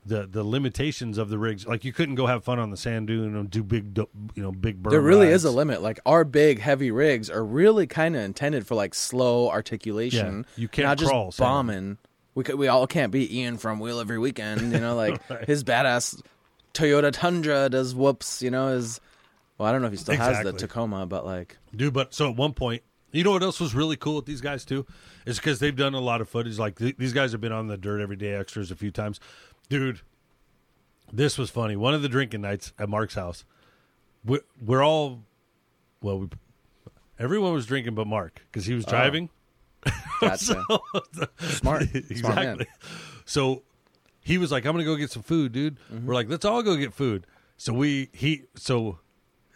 The, the limitations of the rigs like you couldn't go have fun on the sand dune and do big you know big burn there really is a limit. Like our big heavy rigs are really kind of intended for like slow articulation. Yeah, you can't not just crawl, Sam. bombing. We could, we all can't be Ian from Wheel Every Weekend. You know, like Right. his badass Toyota Tundra does whoops. You know, is well, I don't know if he still has the Tacoma, but like Dude, but so at one point, you know what else was really cool with these guys too? Is because they've done a lot of footage. Like th- these guys have been on the Dirt Everyday Extras a few times. Dude, this was funny. One of the drinking nights at Mark's house, we're, we're all, well, we, everyone was drinking but Mark because he was driving. gotcha. smart, smart exactly. man. So he was like, "I'm gonna go get some food, dude." Mm-hmm. We're like, "Let's all go get food." So we he so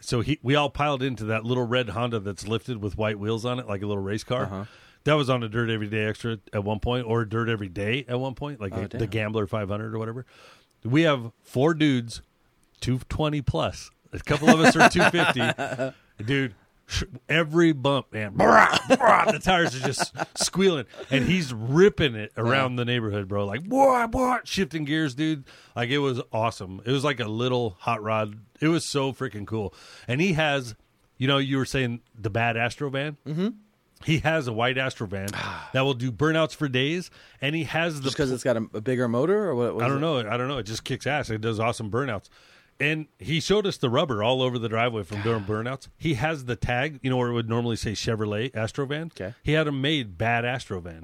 so he we all piled into that little red Honda that's lifted with white wheels on it, like a little race car. Uh-huh. That was on a Dirt Everyday Extra at one point, or Dirt Every Day at one point, like Oh, a- the. Gambler 500 or whatever. We have four dudes, 220 plus. A couple of us are 250. Dude, every bump, man, brah, brah, the tires are just squealing, and he's ripping it around the neighborhood, bro. Like, boy, boy, shifting gears, dude. Like, it was awesome. It was like a little hot rod. It was so freaking cool. And he has, you know, you were saying the bad Astro van. Mm-hmm. He has a white Astro van that will do burnouts for days, and he has the because it's got a, a bigger motor, or what? what I don't it? know. I don't know. It just kicks ass. It does awesome burnouts. And he showed us the rubber all over the driveway from doing burnouts. He has the tag, you know, where it would normally say Chevrolet Astrovan. Okay. He had them made bad Astrovan.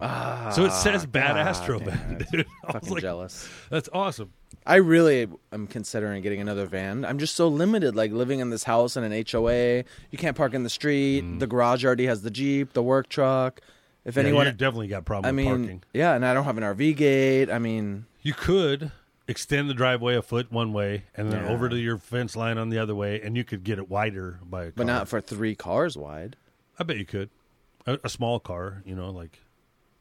so it says bad God Astrovan, dude. I was Fucking like, jealous. that's awesome. I really am considering getting another van. I'm just so limited, like living in this house in an HOA. You can't park in the street. The garage already has the Jeep, the work truck. If Mm. Yeah, anyone, you definitely got problem I mean, parking. yeah, and I don't have an RV gate. I mean, You could extend the driveway a foot one way and then Yeah. over to your fence line on the other way, and you could get it wider by a car. but not for three cars wide. I bet you could. A, a small car, you know, like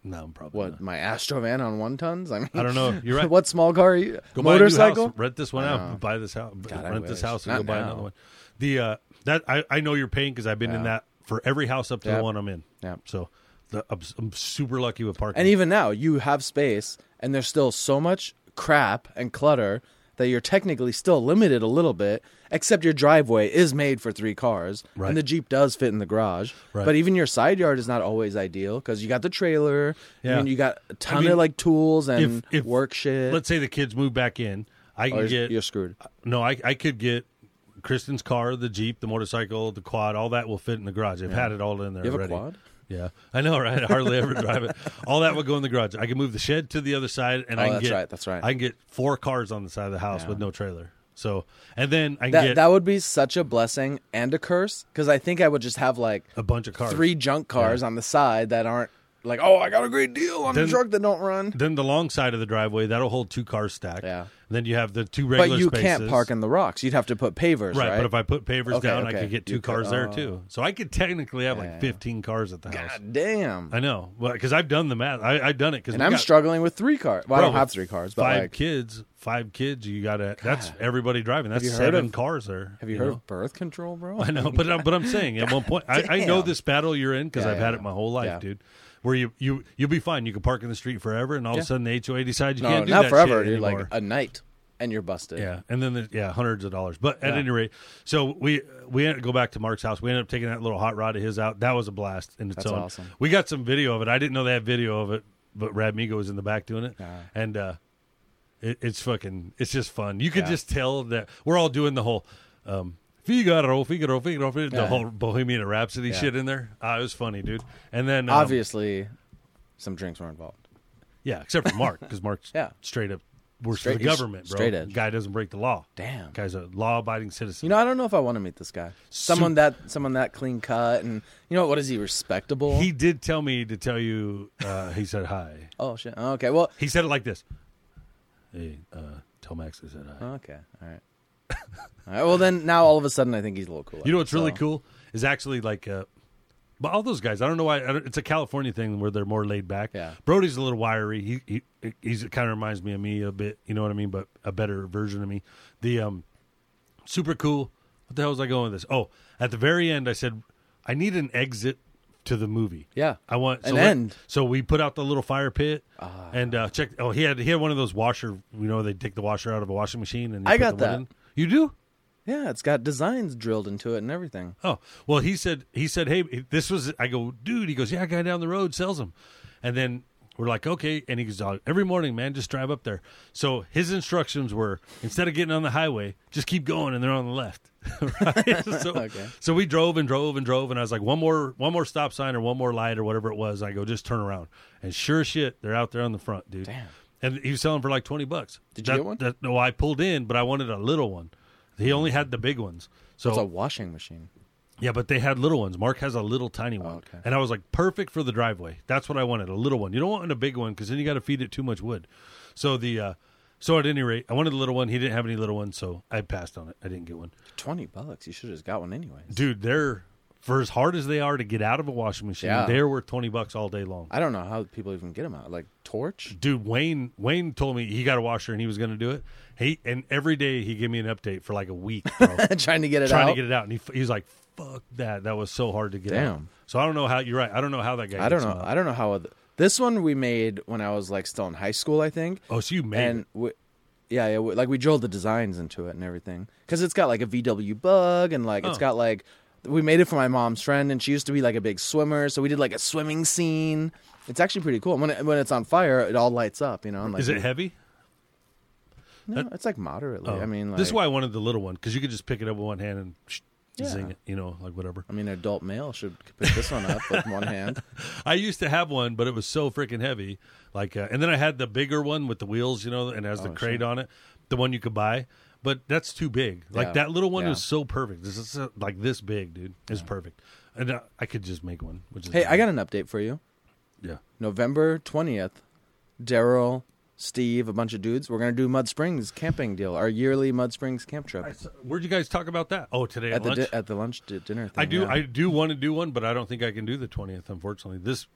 no, I'm probably What not. my Astro van on one tons? I mean, I don't know. You're right. what small car? Are you, Go buy a new motorcycle? house, rent this one out, buy this house, God, rent this house, and Not go buy now. another one. The uh, that I, I know your pain because I've been in that for every house up to Yep. the one I'm in. Yeah. So the, I'm, I'm super lucky with parking. And even now, you have space, and there's still so much crap and clutter that you're technically still limited a little bit. Except your driveway is made for three cars, Right. and the Jeep does fit in the garage. Right. But even your side yard is not always ideal because you got the trailer. Yeah. I mean, you got a ton mean, of like tools and if- if- work shit. Let's say the kids move back in. I Oh, can you're, get you're screwed. Uh, no. I I could get Kristen's car, the Jeep, the motorcycle, the quad. All that will fit in the garage. I've had it all in there. You have already. a quad? Yeah, I know, right? I hardly ever drive it. All that would go in the garage. I can move the shed to the other side, and Oh, I can that's get right, that's right. I can get four cars on the side of the house Yeah. with no trailer. So, and then I can That get that would be such a blessing and a curse because I think I would just have like a bunch of cars. three junk cars on the side that aren't like, oh, I got a great deal on Then- the truck that don't run. Then the long side of the driveway that'll hold two cars stacked. Yeah. then you have the two regular. But you spaces. can't park in the rocks. You'd have to put pavers, right, right? But if I put pavers Okay, down, I okay. could get two You could- cars there oh. too. So I could technically have Yeah. like fifteen cars at the house. God damn. I know, well, because I've done the math. I, I've done it because And I'm struggling with three cars. Well, I don't have three cars, but five like, kids. Five kids. You gotta. That's everybody driving. That's you heard seven of- cars there. have you heard know? of birth control, bro? I know, but I'm, but I'm saying at one point, I, I know Damn. this battle you're in because Yeah, I've yeah, had yeah. it my whole life, Yeah. dude. Where you you you'll be fine. You can park in the street forever, and all of a sudden the HOA decides you no, can't do not that forever, shit dude. anymore. Like a night, and you're busted. Yeah, and then there's, yeah, hundreds of dollars. But at Yeah. any rate, so we we ended, go back to Mark's house. We ended up taking that little hot rod of his out. That was a blast in its That's own. awesome. We got some video of it. I didn't know they had video of it, but Radmigo was in the back doing it, Yeah. and uh, it, it's fucking. It's just fun. You could Yeah. just tell that we're all doing the whole. Um, Figaro, Figaro, Figaro, Figaro, the whole Bohemian Rhapsody shit in there. Uh, it was funny, dude. And then, um, Obviously, some drinks were involved. yeah, except for Mark, because Mark's Yeah. straight up works Straight- for the government, bro. straight edge. Guy doesn't break the law. Damn. Guy's a law-abiding citizen. You know, I don't know if I want to meet this guy. Someone that someone that clean cut and you know what? What is he respectable? he did tell me to tell you. Uh, he said hi. oh shit. Okay. Well. He said it like this. Hey, uh, tell Max I said hi. Okay. All right. All right. Well, then now all of a sudden I think he's a little cool. You know what's really cool is actually like, uh, but all those guys. I don't know why. I don't, it's a California thing where they're more laid back. Yeah. Brody's a little wiry. He he he's kind of reminds me of me a bit. You know what I mean? But a better version of me. The um, super cool. What the hell was I going with this? Oh, at the very end, I said I need an exit to the movie. Yeah. I want An so let- end. so we put out the little fire pit Ah. and uh, check. Oh, he had he had one of those washer. You know, they take the washer out of a washing machine and I got that. You do? Yeah, it's got designs drilled into it and everything. Oh well, he said he said, hey, this was. I go, dude. He goes, yeah, a guy down the road sells them, and then we're like, okay, and he goes, "Oh, every morning, man, just drive up there. So his instructions were instead of getting on the highway, just keep going, and they're on the left. right? so, Okay. so we drove and drove and drove, and I was like, one more, one more stop sign or one more light or whatever it was. I go, just turn around, and sure shit, they're out there on the front, dude. Damn. And he was selling for like twenty bucks. Did you That- get one? that- no, I pulled in, but I wanted a little one. He only had the big ones. So It's a washing machine. yeah, but they had little ones. Mark has a little tiny one, Oh, okay. and I was like, perfect for the driveway. That's what I wanted, a little one. You don't want a big one because then you got to feed it too much wood. So the uh, so at any rate, I wanted a little one. He didn't have any little ones, so I passed on it. I didn't get one. Twenty bucks. You should have just got one anyways. Dude, they're for as hard as they are to get out of a washing machine. Yeah. They're worth twenty bucks all day long. I don't know how people even get them out. Like torch. Dude, Wayne Wayne told me he got a washer and he was going to do it. He and every day he gave me an update for like a week, bro. Trying to get it trying out. to get it out, and he, he was like, "Fuck that! That was so hard to get out." Damn. So I don't know how you're right. I don't know how that guy. I don't gets know. them out. I don't know how. oth- This one we made when I was like still in high school, I think. Oh, so you made and it. we, yeah, yeah, we, like we drilled the designs into it and everything because it's got like a VW bug and like it's Oh. got like we made it for my mom's friend and she used to be like a big swimmer, so we did like a swimming scene. It's actually pretty cool. When it, when it's on fire, it all lights up. You know, and, like, Is it heavy? No, it's like moderately. Oh. I mean, like, this is why I wanted the little one because you could just pick it up with one hand and sh- Yeah. zing it. You know, like whatever. I mean, an adult male should pick this one up with one hand. I used to have one, but it was so freaking heavy. Like, uh, and then I had the bigger one with the wheels, you know, and has the Oh, crate sure. on it, the one you could buy. But that's too big. Like Yeah. that little one Yeah. was so perfect. This is uh, like this big, dude. It's perfect, and uh, I could just make one. Which is Hey, I got an update for you. yeah. November twentieth, Daryl, Steve, a bunch of dudes. We're gonna do Mud Springs camping deal, our yearly Mud Springs camp trip saw- Where'd you guys talk about that? Oh, today at, at the lunch. di- at the lunch di- dinner. Thing, I do. yeah. I do want to do one, but I don't think I can do the twentieth. Unfortunately, this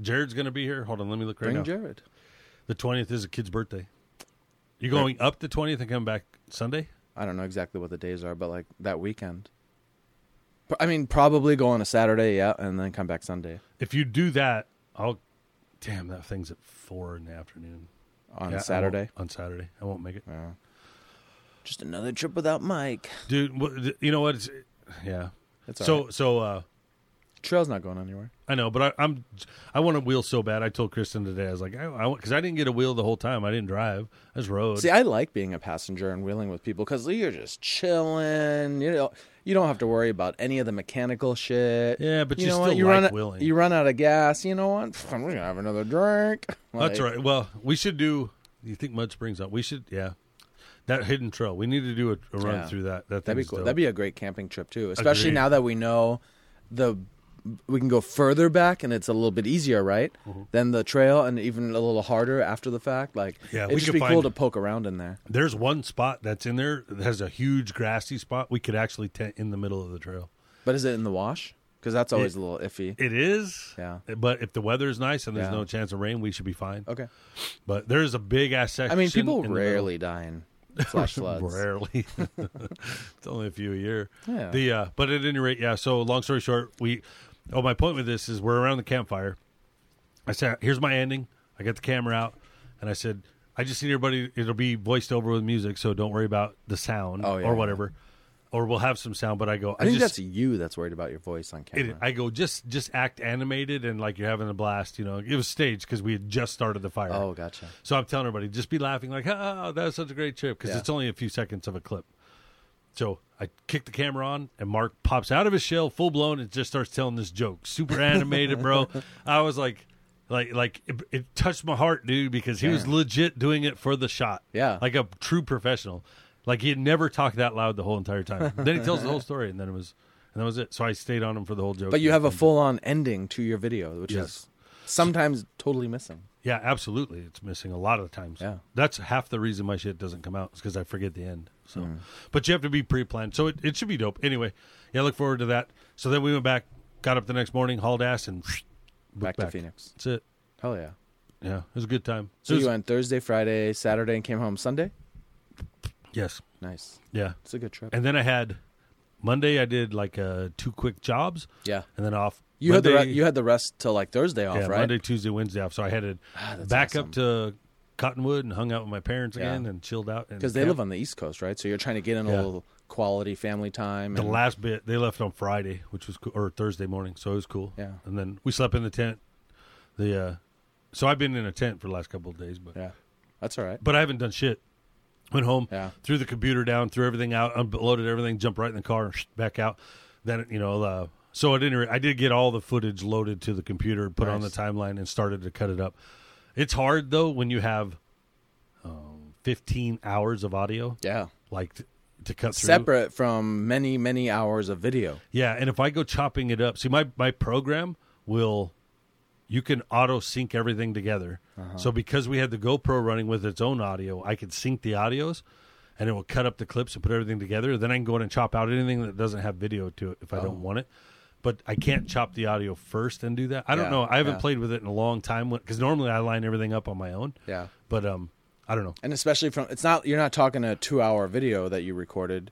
Jared's going to be here. Hold on, let me look right bring now. Jared. The twentieth is a kid's birthday. You going up the twentieth and coming back Sunday? I don't know exactly what the days are, but like that weekend. P- I mean, probably go on a Saturday, yeah, and then come back Sunday If you do that, I'll. Damn, that thing's at four in the afternoon on Yeah, I Saturday. won't- On Saturday, I won't make it, Yeah. Just another trip without Mike. dude. wh- You know what? It's, yeah. It's all So right. so uh, trail's not going anywhere. I know, but I, I'm I want a wheel so bad. I told Kristen today. I was like, I because I, didn't get a wheel the whole time. I didn't drive. I just rode. See, I like being a passenger and wheeling with people because you're just chilling. You know, you don't have to worry about any of the mechanical shit. Yeah, but you know still? You like run, wheeling. You run out of gas. You know what? I'm gonna have another drink. That's right. Well, we should do. You think Mud Springs up? We should. Yeah, that hidden trail. We need to do a, a run Yeah. through that. That That'd be cool. dope. That'd be a great camping trip too, especially Agreed. now that we know the we can go further back and it's a little bit easier, right? Than the trail and even a little harder after the fact. Like, Yeah, just could be cool to poke around in there. There's one spot that's in there that has a huge grassy spot. We could actually tent in the middle of the trail. But is it in the wash? Because that's always It- a little iffy. It is. Yeah. But if the weather is nice and there's Yeah. no chance of rain, we should be fine. Okay. But there's a big ass section. I mean, people in the middle. rarely die in flash floods. Rarely. it's only a few a year. Yeah. The uh, but at any rate, yeah. So long story short, we. Oh, my point with this is we're around the campfire. I said, "Here's my ending." I got the camera out, and I said, "I just need everybody. It'll be voiced over with music, so don't worry about the sound Oh, yeah, or whatever, or we'll have some sound." But I go, I think just, that's you that's worried about your voice on camera. it, I go just just act animated and like you're having a blast. You know, it was staged because we had just started the fire. oh, gotcha. So I'm telling everybody, just be laughing like, "Oh, that was such a great trip," because Yeah. it's only a few seconds of a clip. So I kick the camera on, and Mark pops out of his shell, full blown, and just starts telling this joke, super animated, bro. I was like, Like like it, it touched my heart, dude, because he was Damn. legit doing it for the shot. Yeah. like a true professional. Like he had never talked that loud the whole entire time. then he tells the whole story, and then it was and that was it. So I stayed on him for the whole joke. But you have a full on ending to your video, which Yes. is sometimes totally missing. Yeah, absolutely. It's missing a lot of the times. Yeah. That's half the reason my shit doesn't come out is because I forget the end. So, Mm. but you have to be pre-planned. So it, it should be dope. Anyway, yeah, look forward to that. So then we went back, got up the next morning, hauled ass, and booked Back to Phoenix. That's it. Hell yeah. Yeah, it was a good time. So you went Thursday, Friday, Saturday, and came home Sunday. yes, Nice. yeah. It's a good trip. And then I had Monday. I did like uh, two quick jobs, yeah. and then off. You had the re- you had the rest till like Thursday off, yeah, right? Monday, Tuesday, Wednesday off. So I headed Ah, back awesome. up to Cottonwood and hung out with my parents Yeah. again and chilled out. and because they camped. live on the East Coast, right? So you're trying to get in a Yeah. little quality family time. The last bit they left on Friday, which was cool, or Thursday morning, so it was cool. Yeah. and then we slept in the tent. The uh, so I've been in a tent for the last couple of days, but yeah, that's all right. but I haven't done shit. Went home, Yeah. threw the computer down, threw everything out, unloaded everything, jumped right in the car, back out. Then you know, uh, so at any rate, I did get all the footage loaded to the computer, put on the timeline, and started to cut it up. It's hard though when you have um, 15 hours of audio, Yeah, like to, to cut through. separate from many many hours of video. Yeah, and if I go chopping it up, see my my program will you can auto sync everything together. Uh-huh. So because we had the GoPro running with its own audio, I could sync the audios and it will cut up the clips and put everything together. Then I can go in and chop out anything that doesn't have video to it if I Oh. don't want it. But I can't chop the audio first and do that. I don't Yeah, know. I haven't yeah. played with it in a long time because normally I line everything up on my own. Yeah, But um, I don't know. and especially from it's not you're not talking a two hour video that you recorded,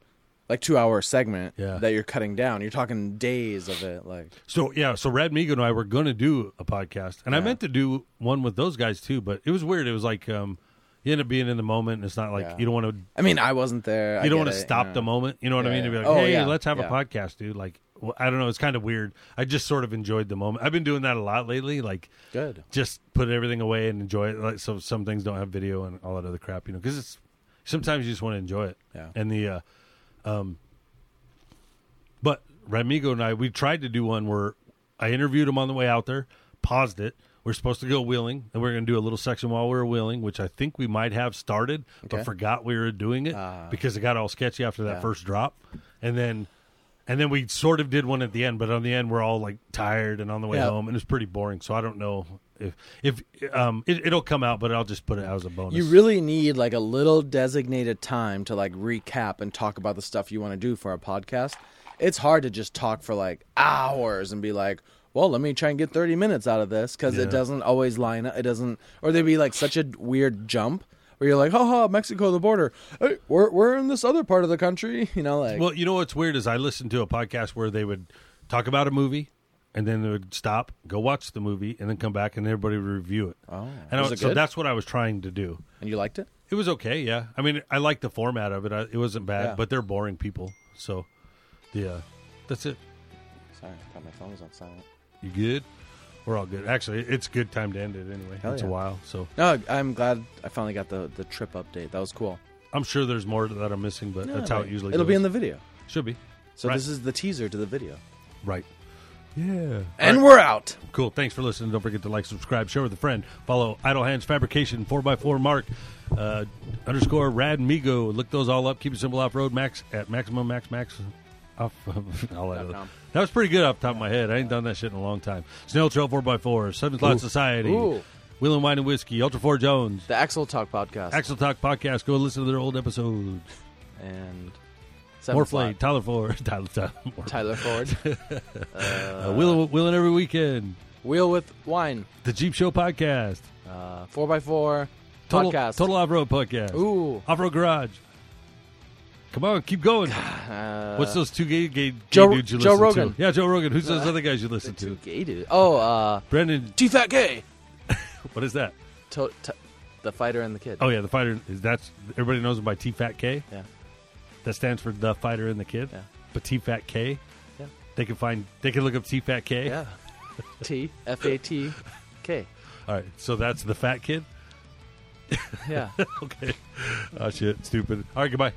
like two hour segment Yeah. that you're cutting down. You're talking days of it. Like So yeah, so Radmigo and I were going to do a podcast, and I meant to do one with those guys too, but it was weird. It was like um, you end up being in the moment, and it's not like Yeah. you don't want to I mean, I wasn't there. I you don't get want to it, stop you the moment. You know what I Yeah, mean? To be like, Oh, hey, yeah, let's have a yeah. podcast, dude. Like, I don't know. It's kind of weird. I just sort of enjoyed the moment. I've been doing that a lot lately. Like, Good. just put everything away and enjoy it. Like, so some things don't have video and all that other crap, you know, because it's sometimes you just want to enjoy it. Yeah. And the, uh, um, but Radmigo and I, we tried to do one where I interviewed him on the way out there, paused it. We're supposed to go wheeling, and we're going to do a little section while we were wheeling, which I think we might have started, Okay. but forgot we were doing it Ah. because it got all sketchy after that Yeah. first drop, and then. And then we sort of did one at the end, but on the end we're all like tired and on the way Yeah. home, and it's pretty boring. So I don't know if if um it, it'll come out, but I'll just put it out as a bonus. You really need like a little designated time to like recap and talk about the stuff you want to do for a podcast. It's hard to just talk for like hours and be like, well, let me try and get 30 minutes out of this because Yeah. it doesn't always line up. It doesn't, or there'd be like such a weird jump where you're like, haha, Mexico, the border. Hey, we're, we're in this other part of the country. You know, like, Well, you know what's weird is I listened to a podcast where they would talk about a movie, and then they would stop, go watch the movie, and then come back, and everybody would review it. oh, And I was was, it so good? that's what I was trying to do. and you liked it? It was okay, yeah. I mean, I liked the format of it. I, it wasn't bad, Yeah. but they're boring people. So, yeah, uh, that's it. Sorry, I thought my phone was on silent. You good? We're all good. Actually, it's a good time to end it anyway. Hell it's yeah. a while, so No, I'm glad I finally got the, the trip update. That was cool. I'm sure there's more that I'm missing, but that's how it usually. It'll goes. be in the video. should be So Right. this is the teaser to the video. right. Yeah. And right. we're out. Cool. Thanks for listening. Don't forget to like, subscribe, share with a friend. Follow Idle Hands Fabrication, 4x4 Mark, uh, underscore Radmigo. Look those all up. Keep it simple off road max at maximum max max. Off, all that, Dot com. that was pretty good off the top of my head. I ain't done that shit in a long time. Snail Trail 4x4, Seven Slot Society, Ooh. Wheel and Wine and Whiskey, Ultra 4 Jones, The Axle Talk podcast. Axle Talk Podcast. Go listen to their old episodes. and Seven More Slot. Tyler Ford, Tyler, Tyler, more, Tyler Ford. uh, Wheel, Wheeling Every Weekend, Wheel with Wine. The Jeep Show Podcast, Uh, 4x4 Total, podcast. Total Off Road Podcast. Ooh. Off Road Garage. Come on, keep going. Uh, What's those two gay, gay, gay Joe- dudes you listen to? Joe listen Rogan. to? Yeah, Joe Rogan. Who's those other guys you listen two to? gay dude. Oh, uh, Brendan. T Fat Gay. What is that? To- to- the fighter and the kid. Oh yeah, the fighter. Is that's everybody knows him by T Fat K. Yeah. That stands for the fighter and the kid. Yeah. But T Fat K. Yeah. They can find. They can look up T Fat K. Yeah. T F A T K. All right. So that's the fat kid. Yeah. okay. Oh shit. Stupid. All right. Goodbye.